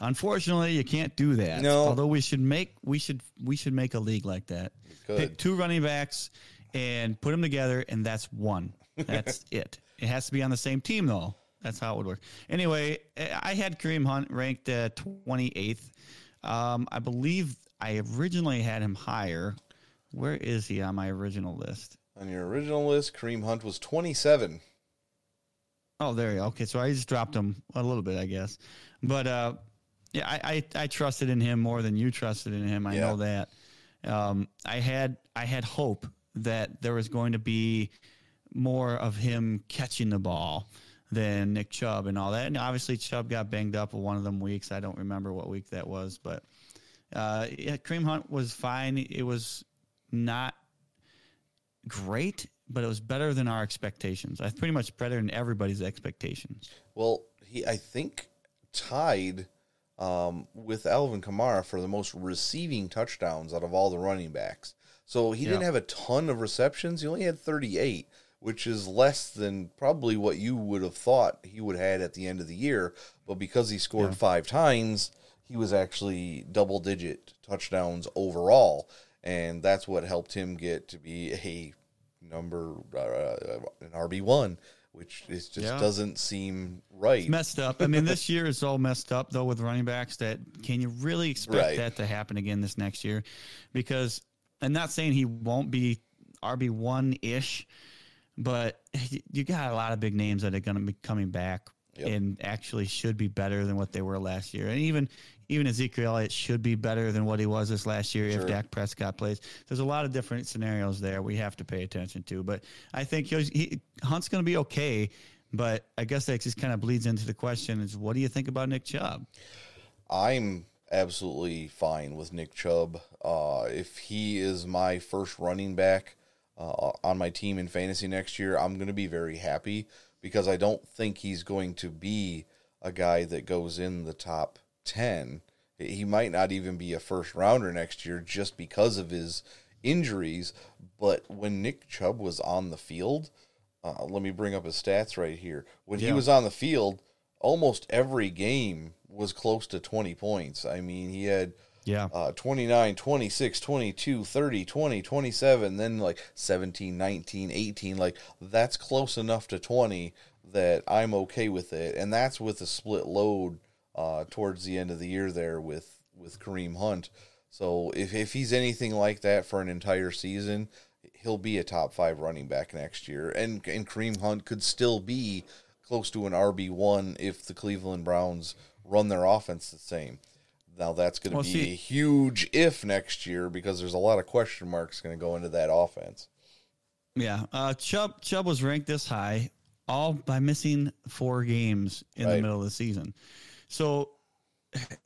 Unfortunately, you can't do that. No. Although we should make we should we should make a league like that. Pick two running backs and put them together, and that's one. That's it. It has to be on the same team though. That's how it would work. Anyway, I had Kareem Hunt ranked uh, 28th. Um, I believe I originally had him higher. Where is he on my original list? On your original list, Kareem Hunt was 27. Oh, there you go. Okay, so I just dropped him a little bit, I guess. But uh, yeah, I, I, I trusted in him more than you trusted in him. I Yeah. know that. Um, I had I had hope that there was going to be more of him catching the ball than Nick Chubb and all that. And obviously, Chubb got banged up one of them weeks. I don't remember what week that was, but uh, yeah, Kareem Hunt was fine. It was not great, but it was better than our expectations. I pretty much better than everybody's expectations. Well, he I think tied um, with Alvin Kamara for the most receiving touchdowns out of all the running backs. So he didn't have a ton of receptions. He only had 38, which is less than probably what you would have thought he would have had at the end of the year. But because he scored five times, he was actually double digit touchdowns overall. And that's what helped him get to be a number, uh, an RB1, which is just Yeah. doesn't seem right. messed up. I mean, this year is all messed up though with running backs. That can you really expect Right. that to happen again this next year? Because I'm not saying he won't be RB one ish, but you got a lot of big names that are going to be coming back Yep. and actually should be better than what they were last year. And even even Ezekiel Elliott should be better than what he was this last year Sure. if Dak Prescott plays. There's a lot of different scenarios there we have to pay attention to. But I think he, Hunt's going to be okay. But I guess that just kind of bleeds into the question: Is what do you think about Nick Chubb? I'm absolutely fine with Nick Chubb. Uh, if he is my first running back uh, on my team in fantasy next year, I'm going to be very happy because I don't think he's going to be a guy that goes in the top 10. He might not even be a first rounder next year just because of his injuries. But when Nick Chubb was on the field, uh, let me bring up his stats right here. When he was on the field, almost every game was close to 20 points. I mean, he had Yeah. uh, 29, 26, 22, 30, 20, 27, then like 17, 19, 18. Like, that's close enough to 20 that I'm okay with it. And that's with a split load uh, towards the end of the year there with, with Kareem Hunt. So if, if he's anything like that for an entire season, he'll be a top five running back next year. And, and Kareem Hunt could still be close to an RB1 if the Cleveland Browns run their offense the same. Now that's going to Well, be see- a huge if next year because there's a lot of question marks going to go into that offense. Yeah, uh, Chubb Chubb was ranked this high all by missing four games in the middle of the season. So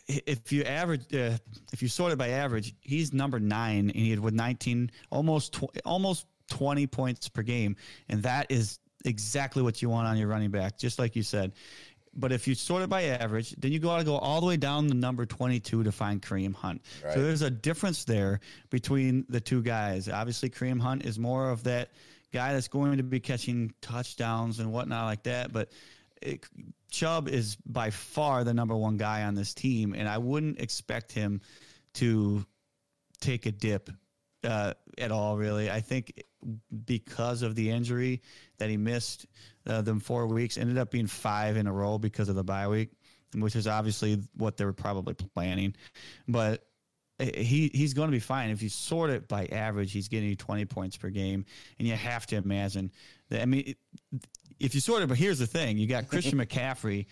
if you average, uh, if you sort it by average, he's number nine, and he had with 19, almost tw- almost 20 points per game, and that is exactly what you want on your running back, just like you said. But if you sort it by average, then you got to go all the way down to number 22 to find Kareem Hunt. Right. So there's a difference there between the two guys. Obviously, Kareem Hunt is more of that guy that's going to be catching touchdowns and whatnot like that. But it, Chubb is by far the number one guy on this team, and I wouldn't expect him to take a dip uh, at all. Really, I think because of the injury that he missed uh, them four weeks, ended up being five in a row because of the bye week, which is obviously what they were probably planning. But he he's going to be fine if you sort it by average. He's getting you twenty points per game, and you have to imagine that. I mean, if you sort it, but here's the thing: you got Christian McCaffrey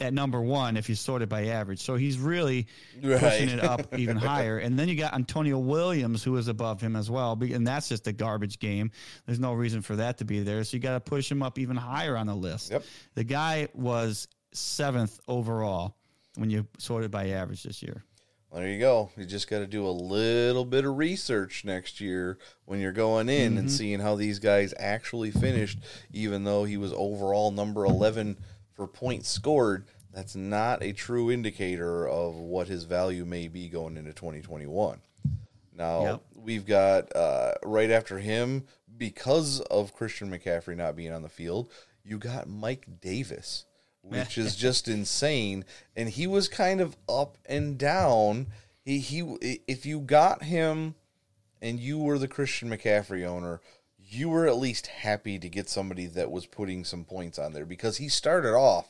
at number one if you sort it by average. So he's really pushing it up even higher. And then you got Antonio Williams who is above him as well, and that's just a garbage game. There's no reason for that to be there. So you got to push him up even higher on the list. Yep. The guy was seventh overall when you sort it by average this year. There you go. You just got to do a little bit of research next year when you're going in and mm-hmm. seeing how these guys actually finished, even though he was overall number 11 for points scored. That's not a true indicator of what his value may be going into 2021. Now, Yep. we've got uh, right after him, because of Christian McCaffrey not being on the field, you got Mike Davis, which is just insane. And he was kind of up and down. He he, if you got him, and you were the Christian McCaffrey owner, you were at least happy to get somebody that was putting some points on there because he started off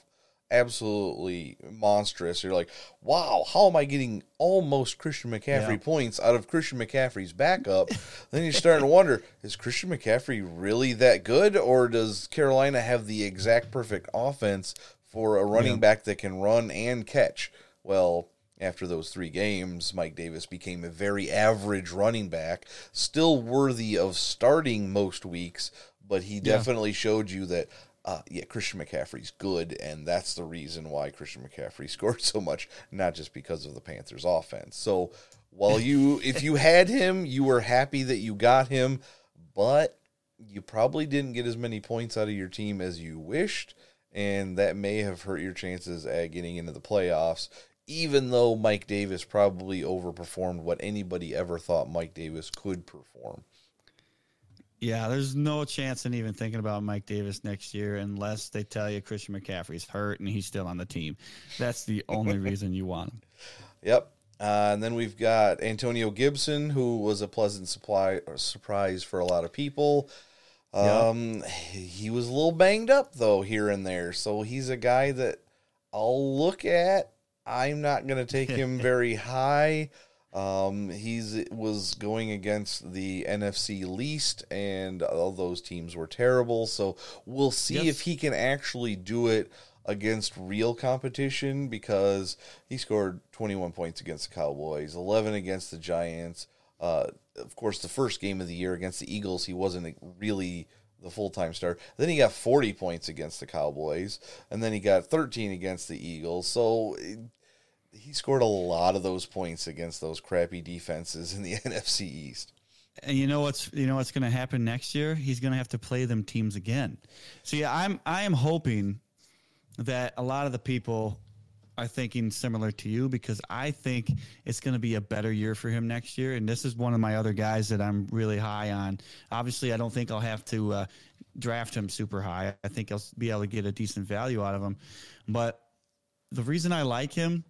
absolutely monstrous. You're like, wow, how am I getting almost Christian McCaffrey Yeah. points out of Christian McCaffrey's backup? then you're starting to wonder, is Christian McCaffrey really that good, or does Carolina have the exact perfect offense for a running Yeah. back that can run and catch? Well, after those three games, Mike Davis became a very average running back, still worthy of starting most weeks, but he definitely showed you that, uh, yeah, Christian McCaffrey's good, and that's the reason why Christian McCaffrey scored so much, not just because of the Panthers' offense. So while you, if you had him, you were happy that you got him, but you probably didn't get as many points out of your team as you wished, and that may have hurt your chances at getting into the playoffs. Even though Mike Davis probably overperformed what anybody ever thought Mike Davis could perform. Yeah, there's no chance in even thinking about Mike Davis next year unless they tell you Christian McCaffrey's hurt and he's still on the team. That's the only reason you want him. Yep. Uh, and then we've got Antonio Gibson, who was a pleasant supply surprise for a lot of people. Um, He was a little banged up though here and there, so he's a guy that I'll look at. I'm not going to take him very high. Um, he's was going against the NFC least, and all those teams were terrible. So we'll see Yes. if he can actually do it against real competition because he scored 21 points against the Cowboys, 11 against the Giants. Uh, of course, the first game of the year against the Eagles, he wasn't really the full time star. Then he got 40 points against the Cowboys, and then he got 13 against the Eagles. So it- he scored a lot of those points against those crappy defenses in the NFC East. And you know what's you know what's going to happen next year? He's going to have to play them teams again. See, I'm I am hoping that a lot of the people are thinking similar to you because I think it's going to be a better year for him next year. And this is one of my other guys that I'm really high on. Obviously, I don't think I'll have to uh, draft him super high. I think I'll be able to get a decent value out of him. But the reason I like him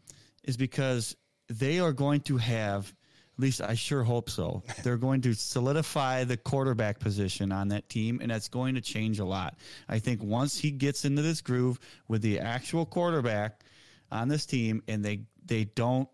is because they are going to have, at least I sure hope so, they're going to solidify the quarterback position on that team, and that's going to change a lot. I think once he gets into this groove with the actual quarterback on this team, and they they don't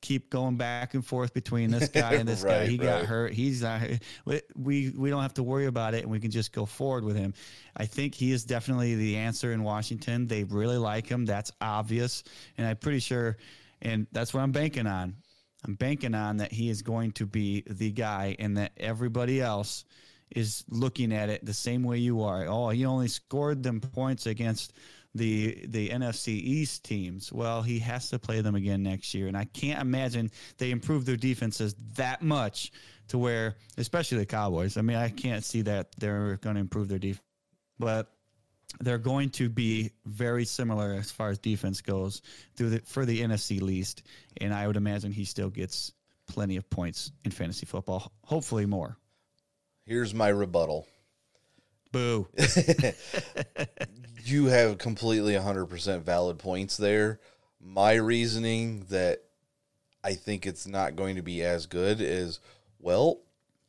keep going back and forth between this guy and this guy. Right, He got hurt. He's not. We we we don't have to worry about it, and we can just go forward with him. I think he is definitely the answer in Washington. They really like him. That's obvious, and I'm pretty sure, and that's what I'm banking on. I'm banking on that he is going to be the guy, and that everybody else is looking at it the same way you are. Oh, he only scored them points against the the NFC East teams. Well, he has to play them again next year, and I can't imagine they improve their defenses that much to where, especially the Cowboys. I mean, I can't see that they're going to improve their defense, but they're going to be very similar as far as defense goes through the, for the NFC least, and I would imagine he still gets plenty of points in fantasy football. Hopefully more. Here's my rebuttal. Boo. you have completely 100% valid points there. My reasoning that I think it's not going to be as good is well,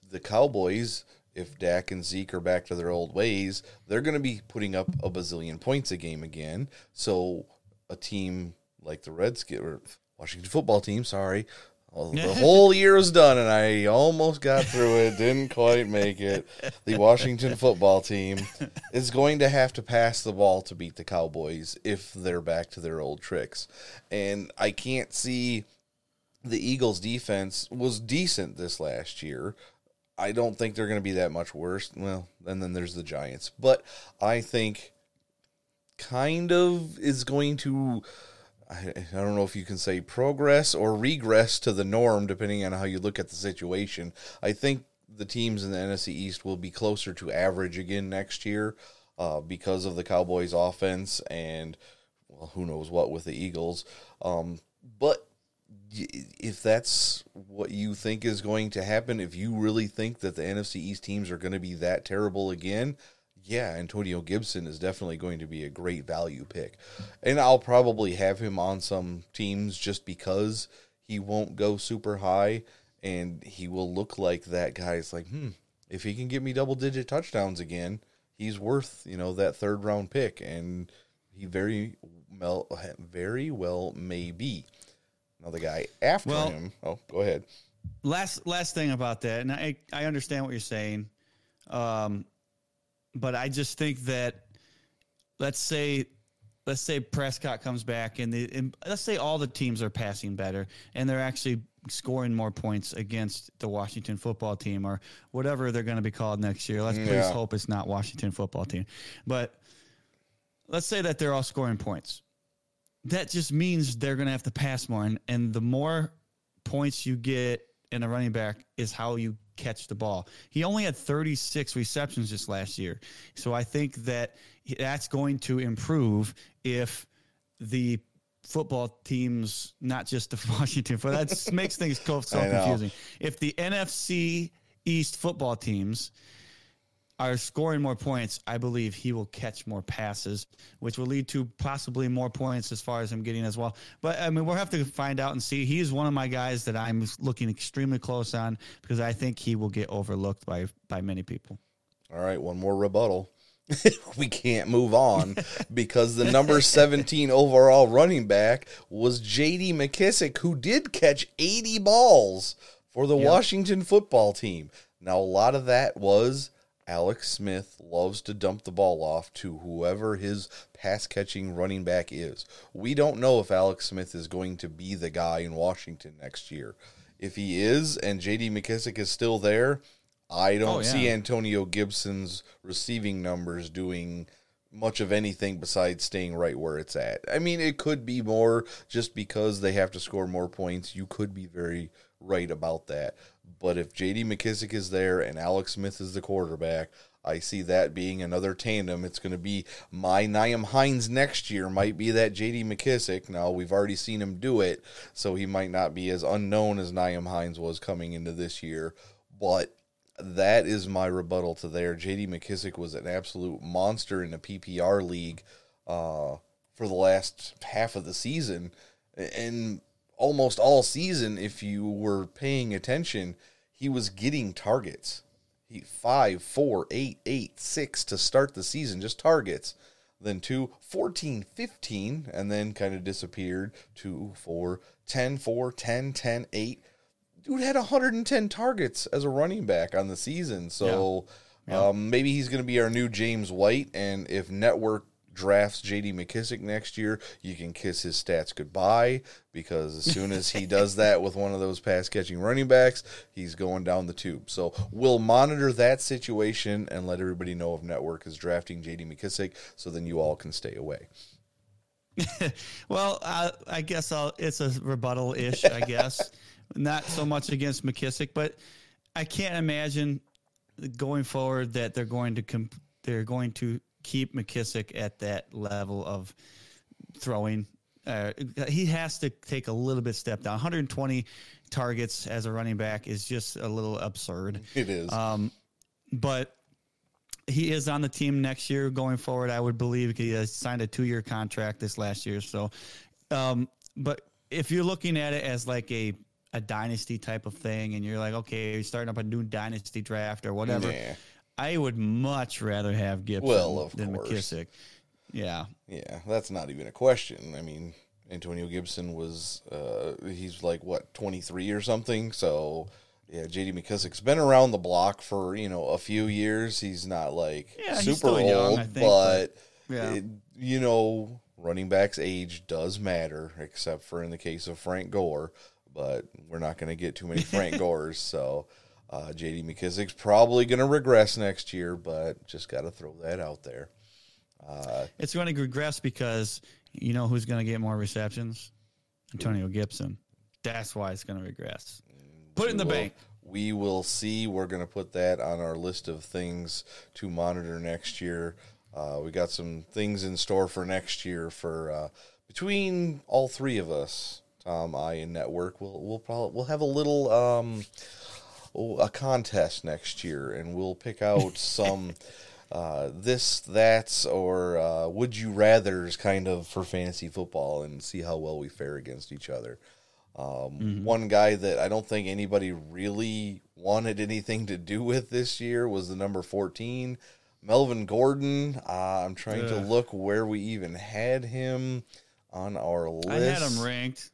the Cowboys, if Dak and Zeke are back to their old ways, they're going to be putting up a bazillion points a game again. So a team like the Redskins or Washington football team, sorry. Well, The whole year is done, and I almost got through it. Didn't quite make it. The Washington football team is going to have to pass the ball to beat the Cowboys if they're back to their old tricks. And I can't see the Eagles' defense was decent this last year. I don't think they're going to be that much worse. Well, and then there's the Giants, but I think kind of is going to. I, I don't know if you can say progress or regress to the norm, depending on how you look at the situation. I think the teams in the NFC East will be closer to average again next year uh, because of the Cowboys' offense and, well, who knows what with the Eagles. Um, but if that's what you think is going to happen, if you really think that the NFC East teams are going to be that terrible again, yeah, Antonio Gibson is definitely going to be a great value pick. And I'll probably have him on some teams just because he won't go super high and he will look like that guy. It's like, hmm, if he can get me double digit touchdowns again, he's worth you know that third round pick, and he very well very well may be. Now the guy after Well- him. Oh, go ahead. last last thing about that, and I I understand what you're saying, um, but I just think that let's say let's say Prescott comes back and, the, and let's say all the teams are passing better and they're actually scoring more points against the Washington football team or whatever they're going to be called next year. Let's please hope it's not Washington football team, but let's say that they're all scoring points. That just means they're going to have to pass more, and, and the more points you get in a running back is how you catch the ball. He only had 36 receptions this last year. So I think that that's going to improve if the football teams, not just the Washington, but that makes things so so I know. confusing. If the NFC East football teams are scoring more points, I believe he will catch more passes, which will lead to possibly more points as far as I'm getting as well. But I mean, we'll have to find out and see. He's one of my guys that I'm looking extremely close on because I think he will get overlooked by by many people. All right, one more rebuttal. we can't move on because the number 17 overall running back was JD McKissic, who did catch 80 balls for the Washington football team. Now, a lot of that was Alex Smith loves to dump the ball off to whoever his pass catching running back is. We don't know if Alex Smith is going to be the guy in Washington next year. If he is and JD McKissic is still there, I don't Oh, yeah. see Antonio Gibson's receiving numbers doing much of anything besides staying right where it's at. I mean, it could be more just because they have to score more points. You could be very right about that. But if JD McKissic is there and Alex Smith is the quarterback, I see that being another tandem. It's going to be my Nyheim Hines next year might be that JD McKissic. Now, we've already seen him do it, so he might not be as unknown as Nyheim Hines was coming into this year. But that is my rebuttal to there. JD McKissic was an absolute monster in the PPR league uh, for the last half of the season. And almost all season, if you were paying attention, he was getting targets. He five, four, eight, eight, six to start the season, just targets. Then two, 14, 15, and then kind of disappeared. Two, four, 10, 4, 10, 10, 8 dude had 110 targets as a running back on the season. So Um, maybe he's going to be our new James White. And if Network drafts JD McKissic next year, you can kiss his stats goodbye because as soon as he does that with one of those pass catching running backs, he's going down the tube. So we'll monitor that situation and let everybody know if Network is drafting JD McKissic so then you all can stay away. Well, uh, I guess I'll, it's a rebuttal ish, I guess. Not so much against McKissic, but I can't imagine going forward that they're going to comp- they're going to keep McKissic at that level of throwing. Uh, he has to take a little bit step down. 120 targets as a running back is just a little absurd. It is. Um, but he is on the team next year going forward. I would believe he has signed a two year contract this last year. So, um, but if you're looking at it as like a a dynasty type of thing, and you're like, okay, you're starting up a new dynasty draft or whatever, Yeah. I would much rather have Gibson Well, than course. McKissic. Yeah, Yeah, that's not even a question. I mean, Antonio Gibson was uh he's like what, 23 or something. So, yeah, JD McKissic's been around the block for, you know, a few years. He's not like Yeah, super old, young, think, but, but- yeah. it- you know, running back's age does matter except for in the case of Frank Gore, but we're not going to get too many Frank Gores, so uh, JD McKissic's probably going to regress next year, but just got to throw that out there. it's going to regress because you know who's going to get more receptions? Antonio Gibson. That's why it's going to regress. Put it in the Well, bank. We will see. We're going to put that on our list of things to monitor next year. Uh, we got some things in store for next year for uh, between all three of us, Tom, I, and Network. We'll we'll probably we'll have a little um, a contest next year, and we'll pick out some. Uh, this, that's, or uh, would you rather's kind of for fantasy football and see how well we fare against each other. Um, One guy that I don't think anybody really wanted anything to do with this year was the number 14, Melvin Gordon. Uh, I'm trying to look where we even had him on our list. I had him ranked.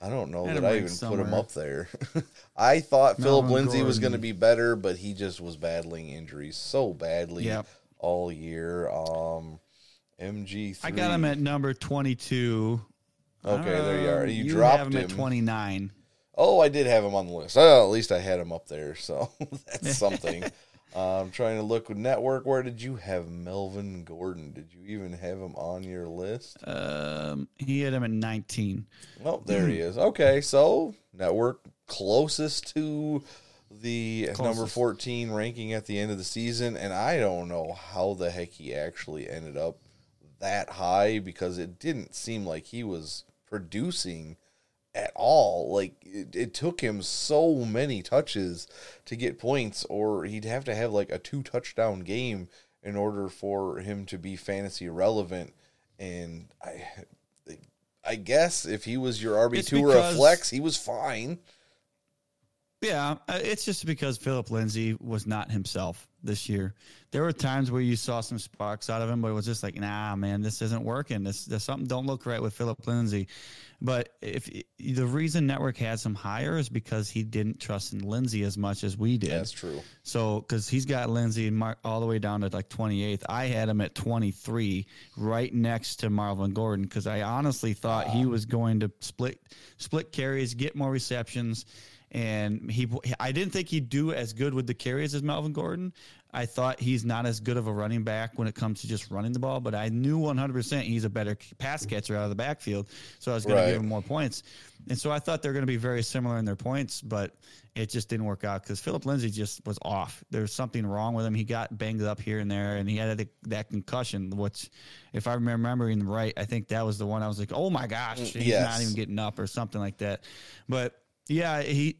I don't know that I even put him up there. I thought Phillip Lindsay was going to be better, but he just was battling injuries so badly Yep. all year. Um, MG3. I got him at number 22. Okay, there you are. Um, You, have dropped him him. at 29. Oh, I did have him on the list. Oh, at least I had him up there, so that's something. Uh, I'm trying to look with network. Where did you have Melvin Gordon? Did you even have him on your list? Um, he had him at 19. Oh, there he is. Okay, so network closest to the number 14 ranking at the end of the season, and I don't know how the heck he actually ended up that high because it didn't seem like he was producing at all. Like it, it took him so many touches to get points, or he'd have to have like a two touchdown game in order for him to be fantasy relevant. And I, I guess if he was your RB two or a flex, he was fine. Yeah, uh, it's just because Phillip Lindsay was not himself this year. There were times where you saw some sparks out of him, but it was just like, nah, man, this isn't working. This, there's something don't look right with Philip Lindsay. But if the reason Network had some higher is because he didn't trust in Lindsay as much as we did. That's true. So, because he's got Lindsay and Mar- all the way down to like 28th, I had him at 23, right next to Marvin Gordon, because I honestly thought he was going to split split carries, get more receptions, and he. I didn't think he'd do as good with the carries as Melvin Gordon. I thought he's not as good of a running back when it comes to just running the ball, but I knew 100% he's a better pass catcher out of the backfield, so I was going Right. to give him more points. And so I thought they're going to be very similar in their points, but it just didn't work out because Phillip Lindsay just was off. There's something wrong with him. He got banged up here and there, and he had that, that concussion, which, if I'm remembering right, I think that was the one I was like, oh my gosh, mm, he's yes. not even getting up or something like that. But yeah, he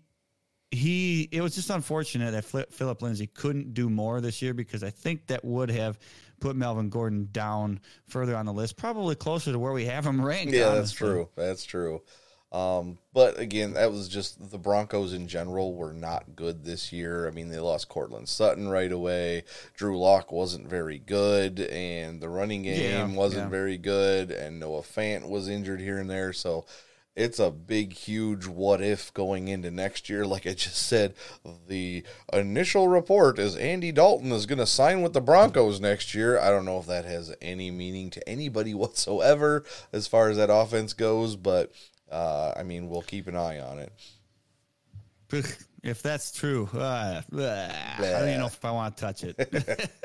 he it was just unfortunate that Phillip Lindsay couldn't do more this year because I think that would have put Melvin Gordon down further on the list, probably closer to where we have him ranked. Yeah, that's true. That's true. Um, but again, that was just the Broncos in general were not good this year. I mean, they lost Courtland Sutton right away. Drew Lock wasn't very good, and the running game Yeah, wasn't yeah. very good, and Noah Fant was injured here and there. So it's a big, huge what if going into next year. Like I just said, the initial report is Andy Dalton is going to sign with the Broncos next year. I don't know if that has any meaning to anybody whatsoever as far as that offense goes, but uh, I mean, we'll keep an eye on it. If that's true, uh, I don't even know if I want to touch it.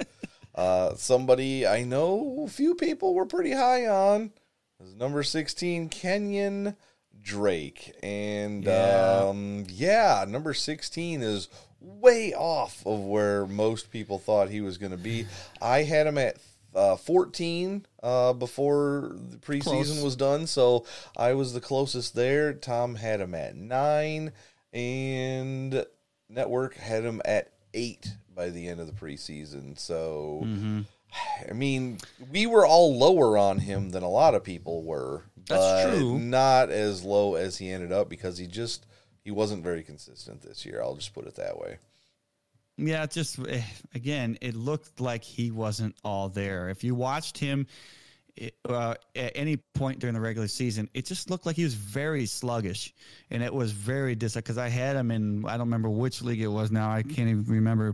Uh, somebody I know a few people were pretty high on is number 16, Kenyon Drake. And Yeah. um, yeah, number 16 is way off of where most people thought he was going to be. I had him at uh, 14 uh, before the preseason Close. was done, so I was the closest there. Tom had him at 9, and Network had him at 8 by the end of the preseason. So. Mm-hmm. I mean, we were all lower on him than a lot of people were. That's true. Not as low as he ended up because he just he wasn't very consistent this year. I'll just put it that way. Yeah, it just eh, again, it looked like he wasn't all there. If you watched him uh, at any point during the regular season, it just looked like he was very sluggish, and it was very dis. Because I had him in, I don't remember which league it was now. I can't even remember.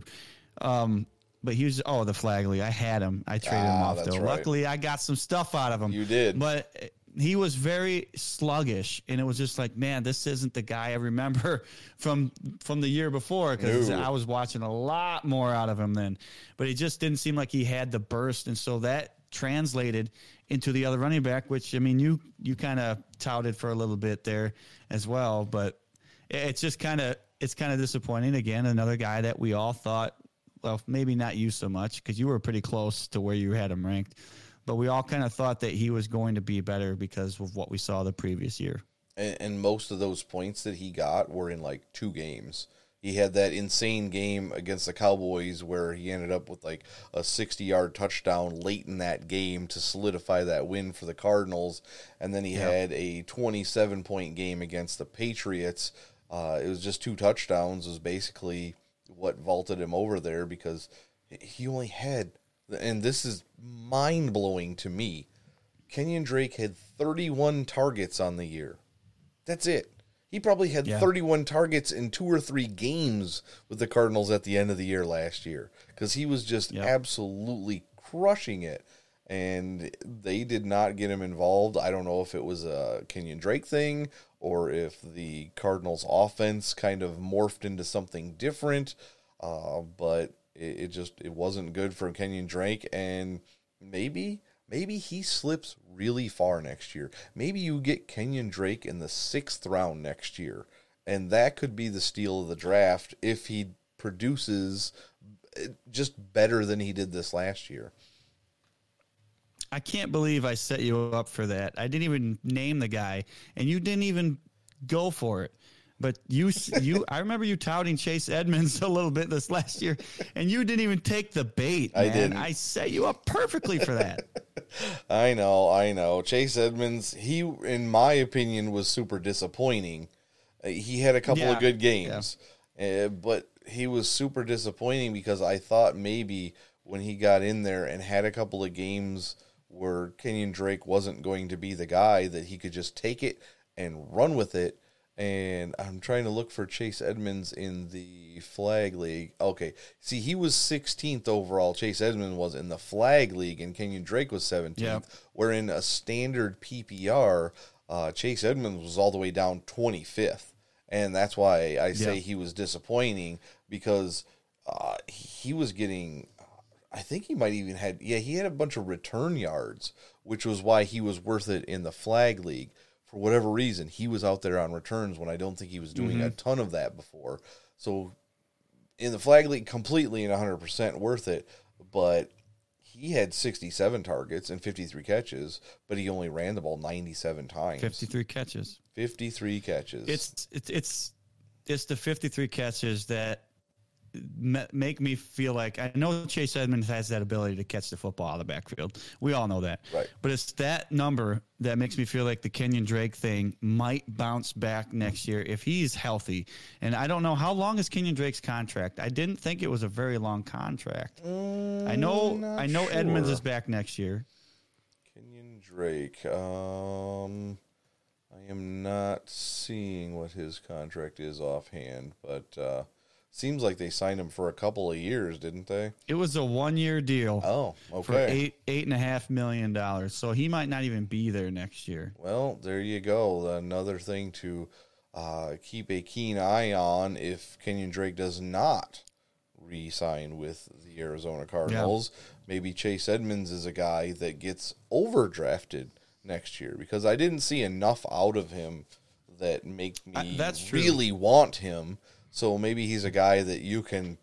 Um, but he was oh the flag league. I had him. I traded him Ah, off though. right. Luckily, I got some stuff out of him. You did. but eh, he was very sluggish, and it was just like, man, this isn't the guy I remember from from the year before because No. I was watching a lot more out of him then. But he just didn't seem like he had the burst, and so that translated into the other running back, which I mean, you you kind of touted for a little bit there as well, but it's just kind of it's kind of disappointing. Again, another guy that we all thought, well, maybe not you so much because you were pretty close to where you had him ranked, but we all kind of thought that he was going to be better because of what we saw the previous year. And, and most of those points that he got were in like two games. He had that insane game against the Cowboys where he ended up with like a 60 yard touchdown late in that game to solidify that win for the Cardinals. And then he had a 27 point game against the Patriots. Uh, it was just two touchdowns. Was basically what vaulted him over there because he only had, and this is mind blowing to me. Kenyon Drake had 31 targets on the year. That's it. He probably had Yeah. 31 targets in two or three games with the Cardinals at the end of the year last year because he was just absolutely crushing it. And they did not get him involved. I don't know if it was a Kenyon Drake thing or if the Cardinals' offense kind of morphed into something different. Uh, but it, it just it wasn't good for Kenyon Drake, and maybe maybe he slips really far next year. Maybe you get Kenyon Drake in the sixth round next year, and that could be the steal of the draft if he produces eh, just better than he did this last year. I can't believe I set you up for that. I didn't even name the guy, and you didn't even go for it. But you, you, I remember you touting Chase Edmonds a little bit this last year, and you didn't even take the bait. I didn't. I set you up perfectly for that. I know, I know. Chase Edmonds, he, in my opinion, was super disappointing. Uh, He had a couple Yeah, of good games, uh, but he was super disappointing because I thought maybe when he got in there and had a couple of games where Kenyon Drake wasn't going to be the guy, that he could just take it and run with it. And I'm trying to look for Chase Edmonds in the flag league. Okay. See, he was 16th overall. Chase Edmonds was in the flag league, and Kenyon Drake was 17th. Yeah. Where in a standard PPR, uh, Chase Edmonds was all the way down 25th. And that's why I say Yeah. he was disappointing because uh, he was getting I think he might even had yeah, he had a bunch of return yards, which was why he was worth it in the flag league. For whatever reason, he was out there on returns when I don't think he was doing a mm-hmm. ton of that before. So in the flag league completely and 100% worth it, but he had 67 targets and 53 catches, but he only ran the ball 97 times. Fifty-three catches. 53 catches. It's it's it's it's the fifty-three catches that ma- make me feel like I know Chase Edmonds has that ability to catch the football out of the backfield. We all know that. Right. But it's that number that makes me feel like the Kenyon Drake thing might bounce back next year if he's healthy. And I don't know how long is Kenyon Drake's contract. I didn't think it was a very long contract. I know I know Edmonds is back next year. Kenyon Drake. Um, I am not seeing what his contract is offhand, but uh, seems like they signed him for a couple of years, didn't they? It was a one year deal. Oh, For okay. eight eight and a half million dollars, so he might not even be there next year. Well, there you go. Another thing to uh, keep a keen eye on if Kenyon Drake does not re-sign with the Arizona Cardinals. Maybe Chase Edmonds is a guy that gets overdrafted next year because I didn't see enough out of him that make me I- that's true. really want him. So maybe he's a guy that you can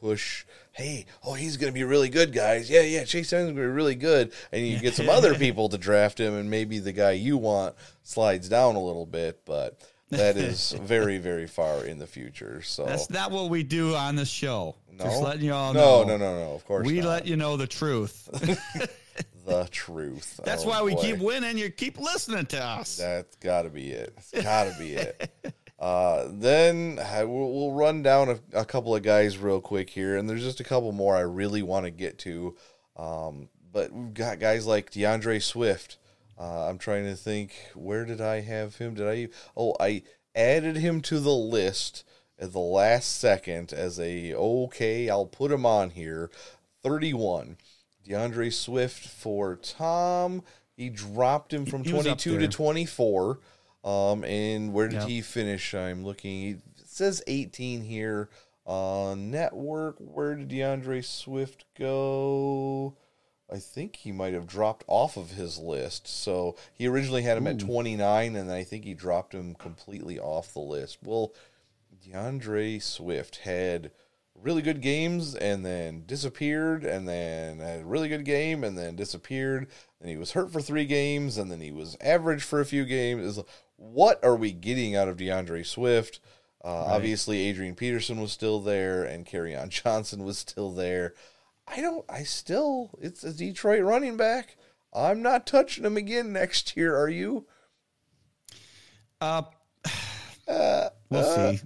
push. Hey, oh, he's going to be really good, guys. Yeah, yeah, Chase Edmonds going to be really good, and you get some other people to draft him, and maybe the guy you want slides down a little bit, but that is very, very far in the future. So That's not what we do on the show. no, Just letting you all no, know. no, no, no. No. Of course, We not. let you know the truth. the truth. That's Oh, why we boy. keep winning. You keep listening to us. That's got to be it. It's got to be it. Uh, then I, we'll, we'll run down a, a couple of guys real quick here, and there's just a couple more I really want to get to. Um, but we've got guys like D'Andre Swift. Uh, I'm trying to think, where did I have him? Did I? Oh, I added him to the list at the last second as a okay. I'll put him on here. 31. D'Andre Swift for Tom. He dropped him from He 22 to 24. Um, and where did he finish? I'm looking. He- It says 18 here. Uh, network. Where did D'Andre Swift go? I think he might have dropped off of his list. So he originally had him at 29, and I think he dropped him completely off the list. Well, D'Andre Swift had really good games and then disappeared, and then had a really good game and then disappeared. And he was hurt for three games, and then he was average for a few games. What are we getting out of D'Andre Swift? Uh, Obviously, Adrian Peterson was still there, and Kerryon Johnson was still there. I don't. I still. It's a Detroit running back. I'm not touching him again next year. Are you? Uh, we'll see.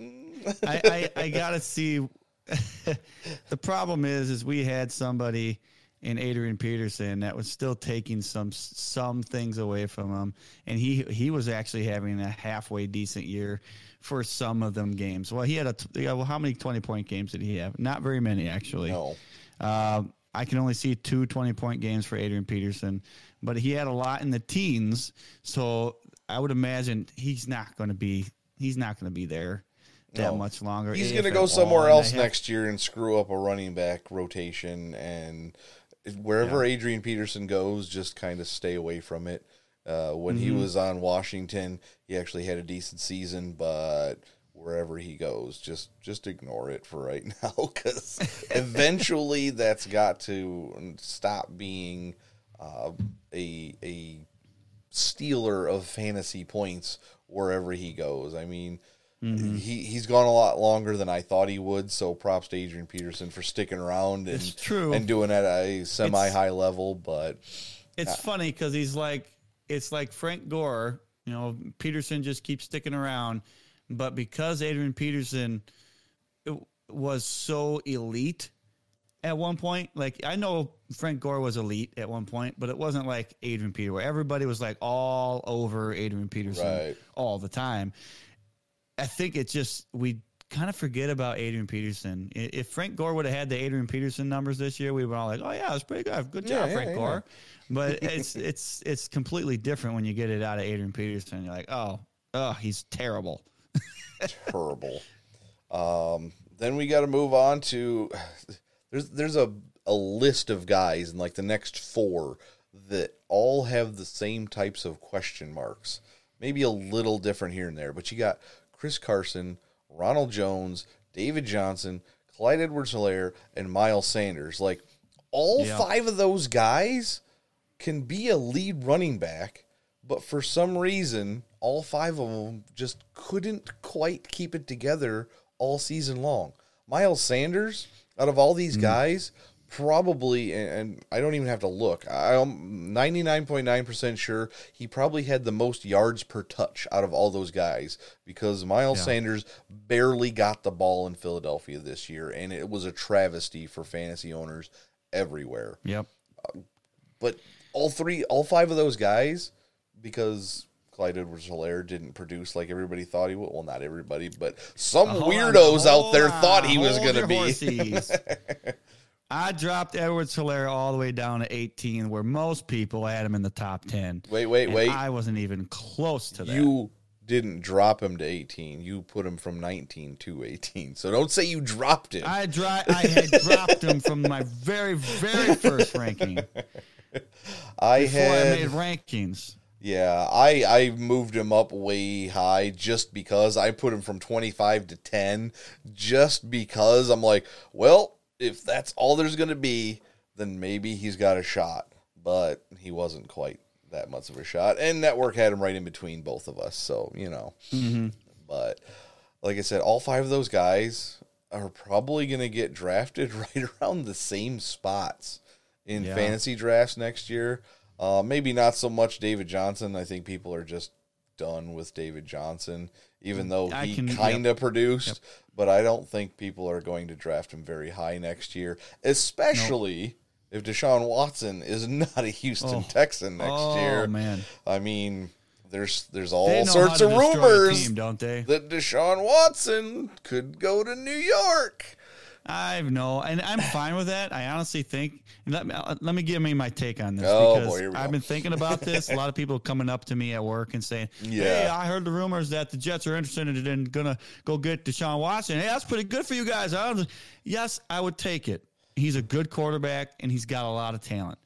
I, I, I gotta see the problem is, is we had somebody in Adrian Peterson that was still taking some some things away from him, and he he was actually having a halfway decent year for some of them games. Well, he had a yeah, well, how many twenty point games did he have? Not very many actually. No. Uh, I can only see two 20 point games for Adrian Peterson, but he had a lot in the teens. So I would imagine he's not going to be he's not going to be there that No. much longer. He's going to go somewhere and else have- next year and screw up a running back rotation. And wherever Adrian Peterson goes, just kind of stay away from it. Uh, when Mm-hmm. he was on Washington, he actually had a decent season, but wherever he goes, just just ignore it for right now because eventually that's got to stop being uh, a a stealer of fantasy points wherever he goes. I mean, Mm-hmm. he he's gone a lot longer than I thought he would. So props to Adrian Peterson for sticking around and It's true. and doing it at a semi high level. But It's funny because he's like it's like Frank Gore. You know, Peterson just keeps sticking around, but because Adrian Peterson was so elite at one point, like I know Frank Gore was elite at one point, but it wasn't like Adrian Peterson where everybody was like all over Adrian Peterson Right. all the time. I think it's just we kind of forget about Adrian Peterson. If Frank Gore would have had the Adrian Peterson numbers this year, we were all like, "Oh yeah, it's pretty good. Good job, Yeah, Frank yeah, Gore." But it's it's it's completely different when you get it out of Adrian Peterson. You're like, "Oh, oh, he's terrible." terrible. Um, then we got to move on to there's there's a a list of guys in like the next four that all have the same types of question marks. Maybe a little different here and there, but you got Chris Carson, Ronald Jones, David Johnson, Clyde Edwards Helaire, and Miles Sanders. Like all Yeah. five of those guys can be a lead running back, but for some reason, all five of them just couldn't quite keep it together all season long. Miles Sanders, out of all these mm. guys, probably, and, I don't even have to look, I'm 99.9% sure he probably had the most yards per touch out of all those guys because Miles Yeah. Sanders barely got the ball in Philadelphia this year, and it was a travesty for fantasy owners everywhere Yep. but all three, all five of those guys, because Clyde Edwards Helaire didn't produce like everybody thought he would. Well, not everybody, but some on, weirdos out there on, thought he was going to be. I dropped Edwards Helaire all the way down to 18, where most people had him in the top 10. Wait, wait, wait. I wasn't even close to that. You didn't drop him to 18. You put him from 19 to 18. So don't say you dropped him. I I had dropped him from my very, very first ranking I before had I made rankings. Yeah, I I moved him up way high just because I put him from 25 to 10 just because I'm like, well, if that's all there's going to be, then maybe he's got a shot. But he wasn't quite that much of a shot and network had him right in between both of us, so, you know. But like I said, all five of those guys are probably going to get drafted right around the same spots in Yeah. fantasy drafts next year. Uh, maybe not so much David Johnson. I think people are just done with David Johnson, even though I he kind of produced. But I don't think people are going to draft him very high next year, especially if Deshaun Watson is not a Houston oh. Texan next oh, year. man. I mean, there's there's all sorts of rumors team, don't they? that Deshaun Watson could go to New York. I know, and I'm fine with that. I honestly think. Let me uh, let me give me my take on this Oh, because boy, I've go. been thinking about this. A lot of people coming up to me at work and saying, "Hey, I heard the rumors that the Jets are interested in, in gonna go get Deshaun Watson. Hey, that's pretty good for you guys." I was, yes, I would take it. He's a good quarterback and he's got a lot of talent.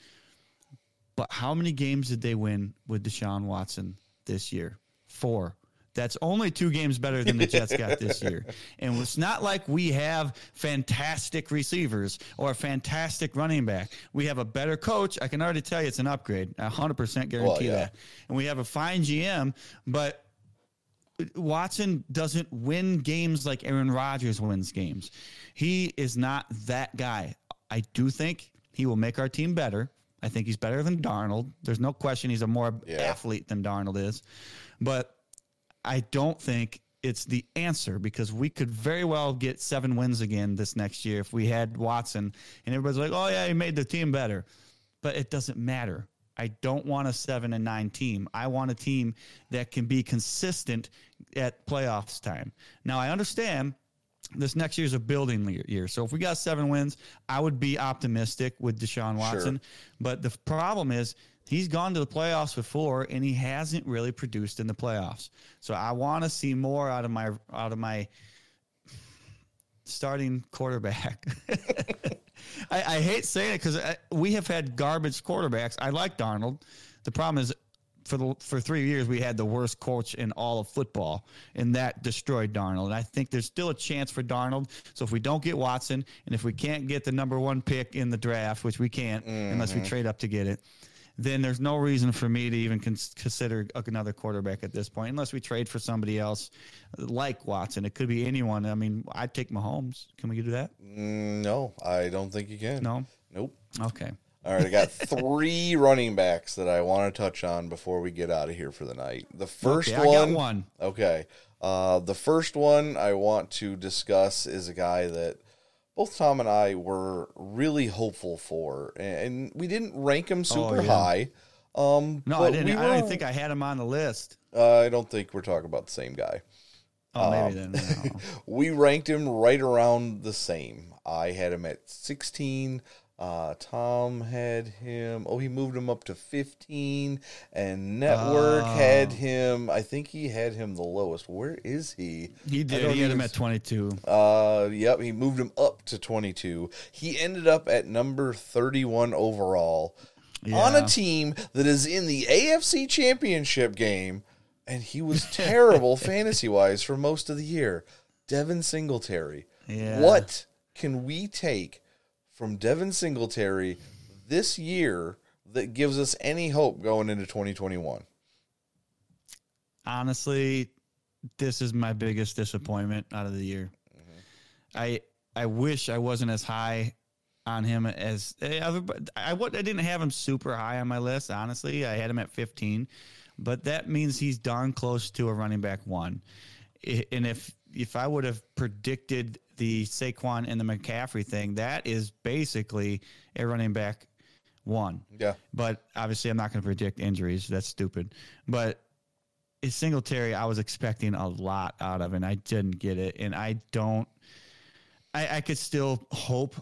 But how many games did they win with Deshaun Watson this year? Four. That's only two games better than the Jets got this year. And it's not like we have fantastic receivers or a fantastic running back. We have a better coach. I can already tell you it's an upgrade. I 100% guarantee Well, yeah. that. And we have a fine GM, but Watson doesn't win games like Aaron Rodgers wins games. He is not that guy. I do think he will make our team better. I think he's better than Darnold. There's no question he's a more Yeah. athlete than Darnold is. But I don't think it's the answer because we could very well get seven wins again this next year if we had Watson and everybody's like, oh yeah, he made the team better, but it doesn't matter. I don't want a seven and nine team. I want a team that can be consistent at playoffs time. Now I understand this next year's a building year. So if we got seven wins, I would be optimistic with Deshaun Watson. But the problem is he's gone to the playoffs before and he hasn't really produced in the playoffs. So I want to see more out of my out of my starting quarterback. I, I hate saying it because uh, we have had garbage quarterbacks. I like Darnold. The problem is for the for three years we had the worst coach in all of football, and that destroyed Darnold. And I think there's still a chance for Darnold. So if we don't get Watson, and if we can't get the number one pick in the draft, which we can't unless we mm-hmm. trade up to get it, then there's no reason for me to even cons- consider another quarterback at this point, unless we trade for somebody else like Watson. It could be anyone. I mean, I'd take Mahomes. Can we do that? Mm, no, I don't think you can. No. Nope. Okay. All right, I got three running backs that I want to touch on before we get out of here for the night. The first Okay, one, one. Okay. Uh, the first one I want to discuss is a guy that both Tom and I were really hopeful for, and we didn't rank him super Oh, yeah. high. Um, No, but I didn't. we I were- didn't think I had him on the list. uh, I don't think we're talking about the same guy. Oh, maybe then. no. We ranked him right around the same. I had him at 16. Uh, Tom had him. Oh, he moved him up to 15. And Network Oh. had him. I think he had him the lowest. Where is he? He did. He had him at 22. Uh, yep, he moved him up to 22. He ended up at number 31 overall on a team that is in the AFC Championship game, and he was terrible fantasy wise for most of the year. Devin Singletary. Yeah. What can we take from Devin Singletary this year that gives us any hope going into 2021? Honestly, this is my biggest disappointment out of the year. I I wish I wasn't as high on him as eh, everybody- I I didn't have him super high on my list. Honestly, I had him at 15, but that means he's darn close to a running back one. And if if I would have predicted the Saquon and the McCaffrey thing, that is basically a running back one. Yeah. But obviously, I'm not going to predict injuries. That's stupid. But Singletary, I was expecting a lot out of, and I didn't get it. And I don't. I, I could still hope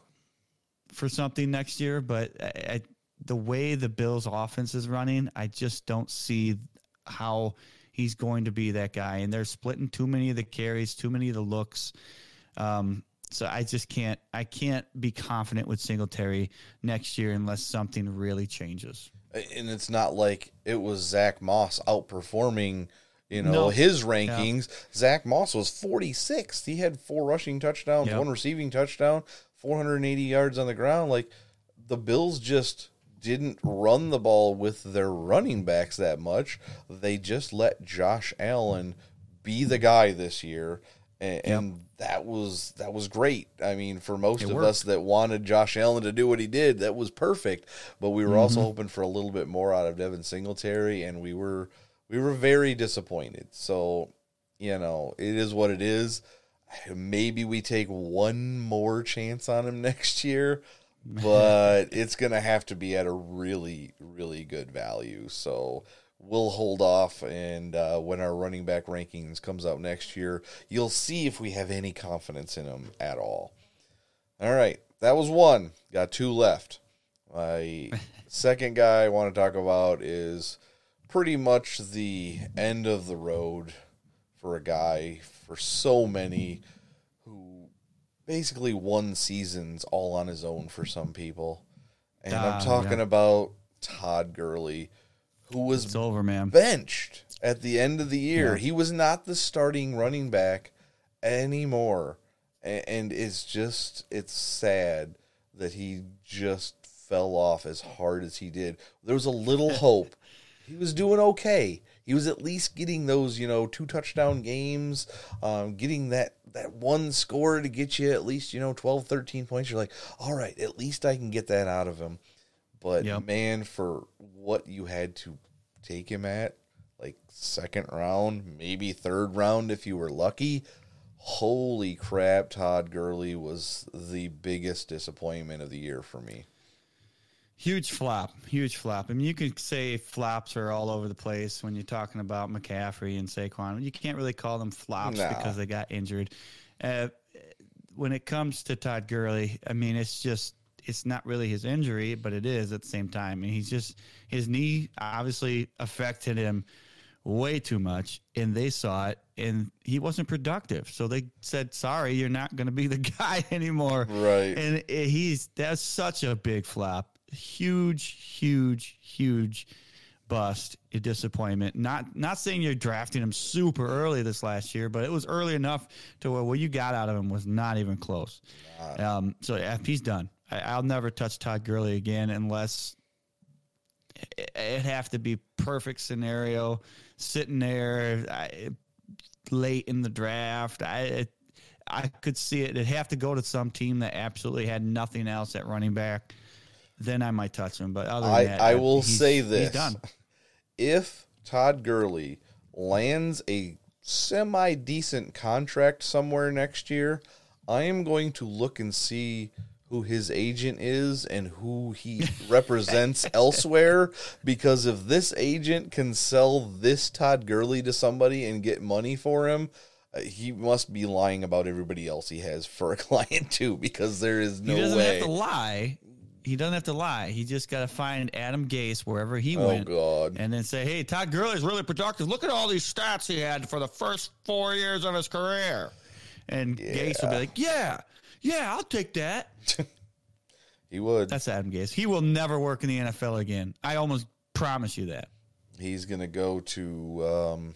for something next year, but I, I, the way the Bills' offense is running, I just don't see how he's going to be that guy. And they're splitting too many of the carries, too many of the looks. Um, so I just can't. I can't be confident with Singletary next year unless something really changes. and it's not like it was Zach Moss outperforming, you know, No. his rankings. Zach Moss was 46th. He had four rushing touchdowns, Yep. one receiving touchdown, 480 yards on the ground. Like the Bills just didn't run the ball with their running backs that much. They just let Josh Allen be the guy this year. And, and that was that was great. I mean, for most It of worked. us that wanted Josh Allen to do what he did, that was perfect. But we were also Mm-hmm. hoping for a little bit more out of Devin Singletary, and we were we were very disappointed. So, you know, it is what it is. Maybe we take one more chance on him next year, but it's gonna have to be at a really, really good value. So we'll hold off, and uh, when our running back rankings comes out next year, you'll see if we have any confidence in him at all. All right, that was one. Got two left. My second guy I want to talk about is pretty much the end of the road for a guy for so many who basically won seasons all on his own for some people. And Ah, I'm talking yeah. about Todd Gurley, who was It's over, man. benched at the end of the year. Yeah. He was not the starting running back anymore. And it's just, it's sad that he just fell off as hard as he did. There was a little hope. He was doing okay. He was at least getting those, you know, two touchdown games, um, getting that, that one score to get you at least, you know, 12, 13 points. You're like, all right, at least I can get that out of him. But Yep. man, for what you had to take him at, like second round, maybe third round if you were lucky. Holy crap, Todd Gurley was the biggest disappointment of the year for me. Huge flop, huge flop. I mean, you could say flops are all over the place when you're talking about McCaffrey and Saquon. You can't really call them flops Nah. because they got injured. Uh, when it comes to Todd Gurley, I mean, it's just it's not really his injury, but it is at the same time. And he's just his knee obviously affected him way too much, and they saw it, and he wasn't productive. So they said, "Sorry, you're not going to be the guy anymore." Right. And he's that's such a big flop, huge, huge, huge bust, a disappointment. Not not saying you're drafting him super early this last year, but it was early enough to where what you got out of him was not even close. Um, so yeah, he's done. I, I'll never touch Todd Gurley again unless it- it'd have to be perfect scenario, sitting there I, late in the draft. I it, I could see it. It'd have to go to some team that absolutely had nothing else at running back. Then I might touch him. But other than I, that, I will say he's this. done. If Todd Gurley lands a semi decent contract somewhere next year, I am going to look and see who his agent is and who he represents elsewhere. Because if this agent can sell this Todd Gurley to somebody and get money for him, uh, he must be lying about everybody else he has for a client too. Because there is no he doesn't way. have to lie. He doesn't have to lie. He just got to find Adam Gase wherever he Oh, went, God. and then say, "Hey, Todd Gurley is really productive. Look at all these stats he had for the first four years of his career." And Gase will be like, "Yeah, yeah, I'll take that." he would. That's Adam Gase. He will never work in the NFL again. I almost promise you that. he's going to go to um,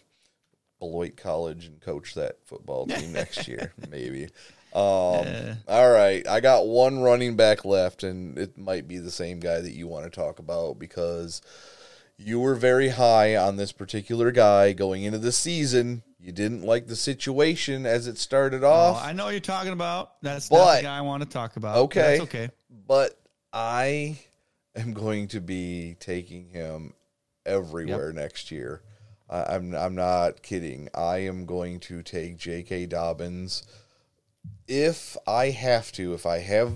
Beloit College and coach that football team next year, maybe. Um, all right, I got one running back left, and it might be the same guy that you want to talk about because you were very high on this particular guy going into the season. You didn't like the situation as it started Oh, off. I know what you're talking about. That's not the guy I want to talk about. Okay. that's okay. but I am going to be taking him everywhere next year. I, I'm I'm not kidding. I am going to take J.K. Dobbins if I have to. If I have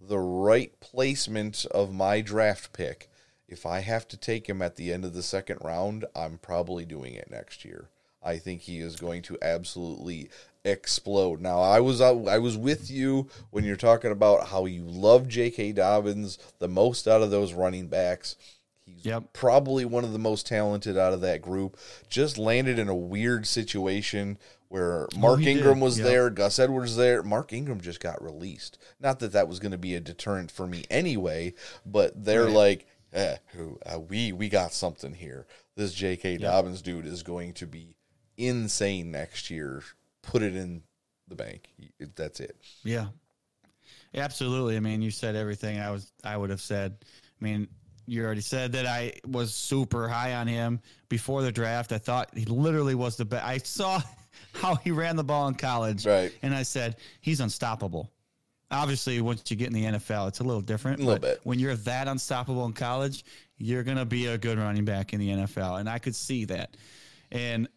the right placement of my draft pick, if I have to take him at the end of the second round, I'm probably doing it next year. I think he is going to absolutely explode. Now, I was uh, I was with you when you're talking about how you love J.K. Dobbins the most out of those running backs. He's Yep. probably one of the most talented out of that group. Just landed in a weird situation where oh, Mark Oh, Ingram did. was Yep. there, Gus Edwards there. Mark Ingram just got released. Not that that was going to be a deterrent for me anyway, but they're Right. like, eh, who- uh, we we got something here. This J.K. Dobbins dude is going to be insane next year. Put it in the bank. That's it. Yeah. Absolutely. I mean, you said everything I was I would have said. I mean, you already said that I was super high on him before the draft. I thought he literally was the best. I saw how he ran the ball in college. Right. And I said, he's unstoppable. Obviously, once you get in the NFL, it's a little different. A little but bit. When you're that unstoppable in college, you're going to be a good running back in the NFL. And I could see that. And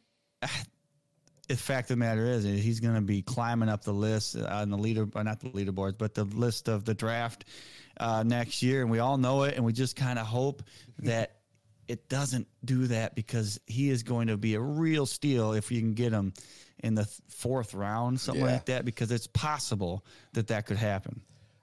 the fact of the matter is, he's going to be climbing up the list on the leader, not the leaderboards, but the list of the draft uh, next year, and we all know it, and we just kind of hope that it doesn't do that because he is going to be a real steal if you can get him in the fourth round, something Yeah. like that, because it's possible that that could happen.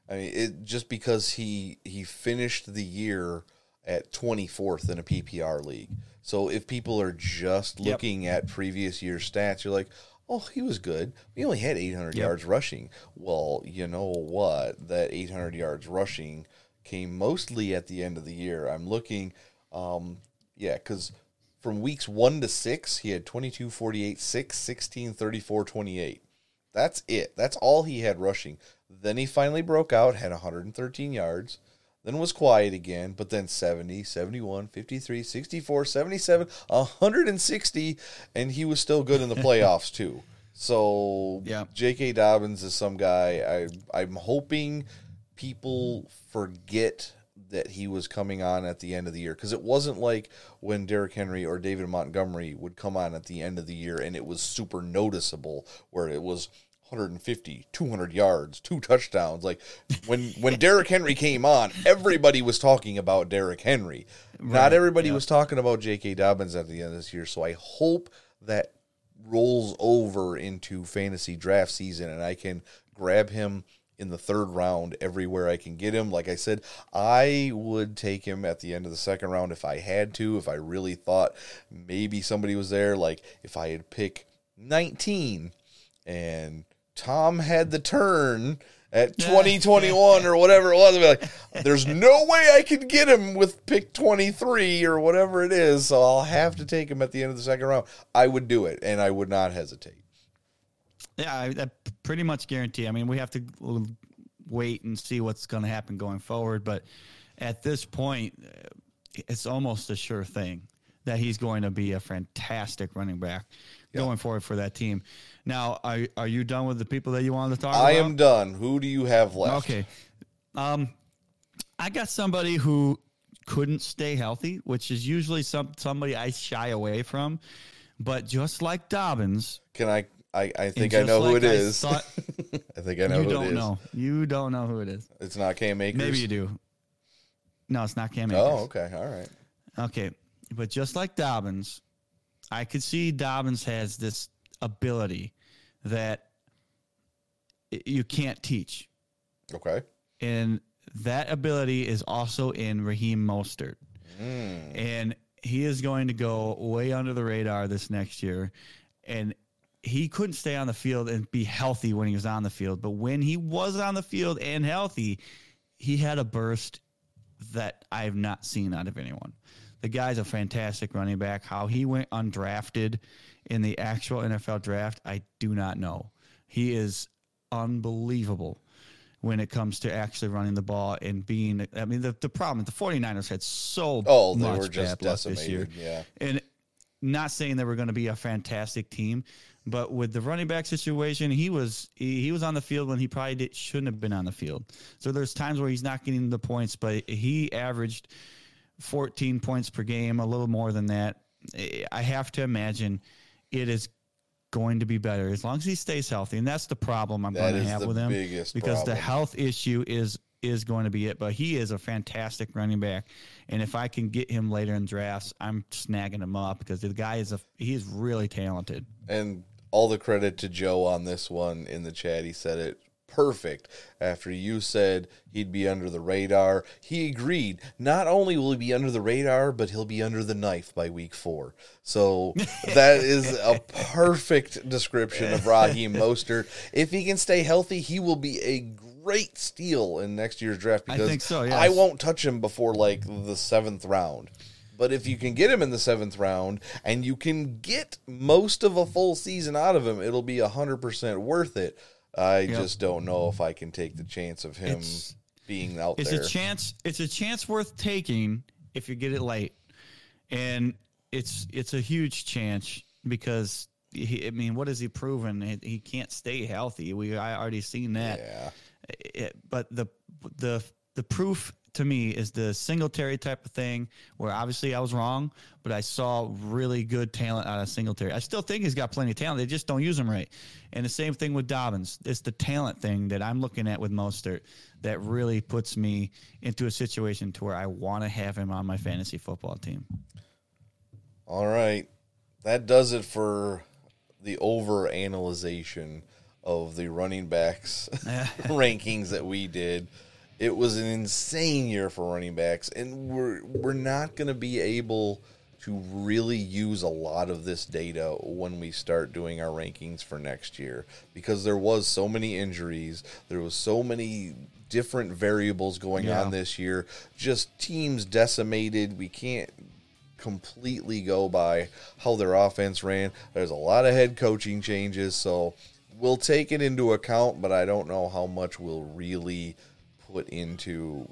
I mean, it just because he he finished the year at 24th in a PPR league. So if people are just Yep. looking at previous year stats, you're like, "Oh, he was good. He only had 800 yards rushing." Well, you know what? That 800 yards rushing came mostly at the end of the year. I'm looking um yeah, cuz from weeks 1 to 6, he had 22, 48, 6, 16, 34, 28. That's it. That's all he had rushing. Then he finally broke out, had 113 yards, then was quiet again, but then 70, 71, 53, 64, 77, 160, and he was still good in the playoffs too. So Yeah. J.K. Dobbins is some guy I I'm hoping people forget that he was coming on at the end of the year because it wasn't like when Derrick Henry or David Montgomery would come on at the end of the year and it was super noticeable where it was 150, 200 yards, two touchdowns. Like when when Derrick Henry came on, everybody was talking about Derrick Henry. Not everybody was talking about J.K. Dobbins at the end of this year. So I hope that rolls over into fantasy draft season and I can grab him in the third round everywhere I can get him. Like I said, I would take him at the end of the second round if I had to, if I really thought maybe somebody was there. Like if I had pick 19 and Tom had the turn at 2021 or whatever it was. I'd be like, there's no way I could get him with pick 23 or whatever it is. So I'll have to take him at the end of the second round. I would do it and I would not hesitate. Yeah, I, I pretty much guarantee. I mean, we have to wait and see what's going to happen going forward. But at this point, uh, it's almost a sure thing that he's going to be a fantastic running back going forward for that team. Now, are are you done with the people that you wanted to talk about? I about? am done. Who do you have left? Okay. Um, I got somebody who couldn't stay healthy, which is usually some somebody I shy away from. But just like Dobbins, Can I? I, I think I know who like it I is. I, thought- think I know you who don't it is. know. You don't know who it is. It's not Cam Akers. Maybe you do. No, it's not Cam oh, Akers. Oh, okay. All right. Okay, but just like Dobbins, I could see Dobbins has this ability that you can't teach, Okay. and that ability is also in Raheem Mostert, hmm. and he is going to go way under the radar this next year, and he couldn't stay on the field and be healthy when he was on the field, but when he was on the field and healthy, he had a burst that I've not seen out of anyone. The guy's a fantastic running back. How he went undrafted in the actual NFL draft, I do not know. He is unbelievable when it comes to actually running the ball and being. I mean, the, the problem the 49ers had so Oh, they much were just bad luck this year. Yeah. And not saying they were going to be a fantastic team, but with the running back situation, he was he, he was on the field when he probably did, shouldn't have been on the field. So there's times where he's not getting the points, but he averaged 14 points per game, a little more than that. I have to imagine it is going to be better as long as he stays healthy, and that's the problem I'm That going to have with him biggest because the health issue is is going to be it. But he is a fantastic running back, and if I can get him later in drafts, I'm snagging him up because the guy is a he is really talented. And all the credit to Joe on this one in the chat. He said it perfect after you said he'd be under the radar. He agreed. Not only will he be under the radar, but he'll be under the knife by week four. So that is a perfect description of Raheem Mostert. If he can stay healthy, he will be a great steal in next year's draft I because think so, yes. I won't touch him before like the seventh round. But if you can get him in the seventh round and you can get most of a full season out of him, it'll be hundred percent worth it. I just don't know if I can take the chance of him It's- being out It's there. a chance. It's a chance worth taking if you get it late, and it's it's a huge chance because he, I mean, what has he proven? He, he can't stay healthy. We I already seen that. yeah, It- but the the the proof to me is the Singletary type of thing, where obviously I was wrong, but I saw really good talent out of Singletary. I still think he's got plenty of talent. They just don't use him right. And the same thing with Dobbins. It's the talent thing that I'm looking at with Mostert that really puts me into a situation to where I want to have him on my fantasy football team. All right. That does it for the over analyzation of the running backs rankings that we did. It was an insane year for running backs, and we're we're not going to be able to really use a lot of this data when we start doing our rankings for next year because there was so many injuries, there was so many different variables going Yeah. on this year, just teams decimated. We can't completely go by how their offense ran. There's a lot of head coaching changes, so we'll take it into account, but I don't know how much we'll really into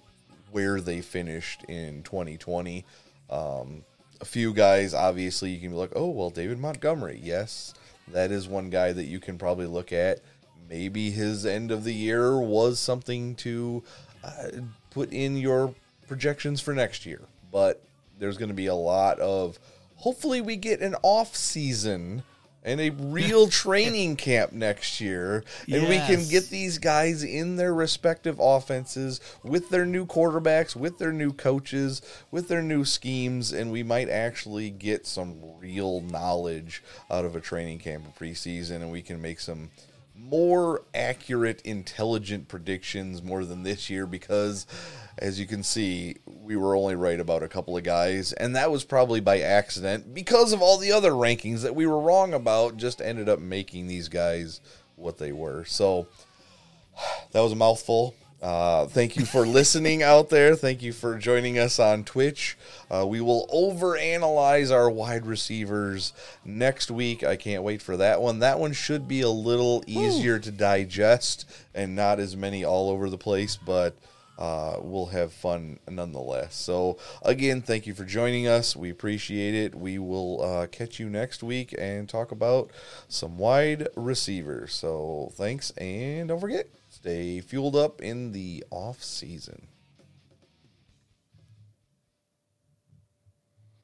where they finished in 2020. Um, a few guys, obviously, you can be like, oh, well, David Montgomery. Yes, that is one guy that you can probably look at. Maybe his end of the year was something to uh, put in your projections for next year, but there's going to be a lot of. Hopefully, we get an off season and a real training camp next year, and we can get these guys in their respective offenses with their new quarterbacks, with their new coaches, with their new schemes, and we might actually get some real knowledge out of a training camp or preseason, and we can make some more accurate, intelligent predictions more than this year because, as you can see, we were only right about a couple of guys, and that was probably by accident because of all the other rankings that we were wrong about, just ended up making these guys what they were. So, that was a mouthful. Uh, thank you for listening out there. Thank you for joining us on Twitch. Uh, we will overanalyze our wide receivers next week. I can't wait for that one. That one should be a little easier to digest and not as many all over the place, but uh, we'll have fun nonetheless. So, again, thank you for joining us. We appreciate it. We will uh, catch you next week and talk about some wide receivers. So, thanks, and don't forget, stay fueled up in the off season.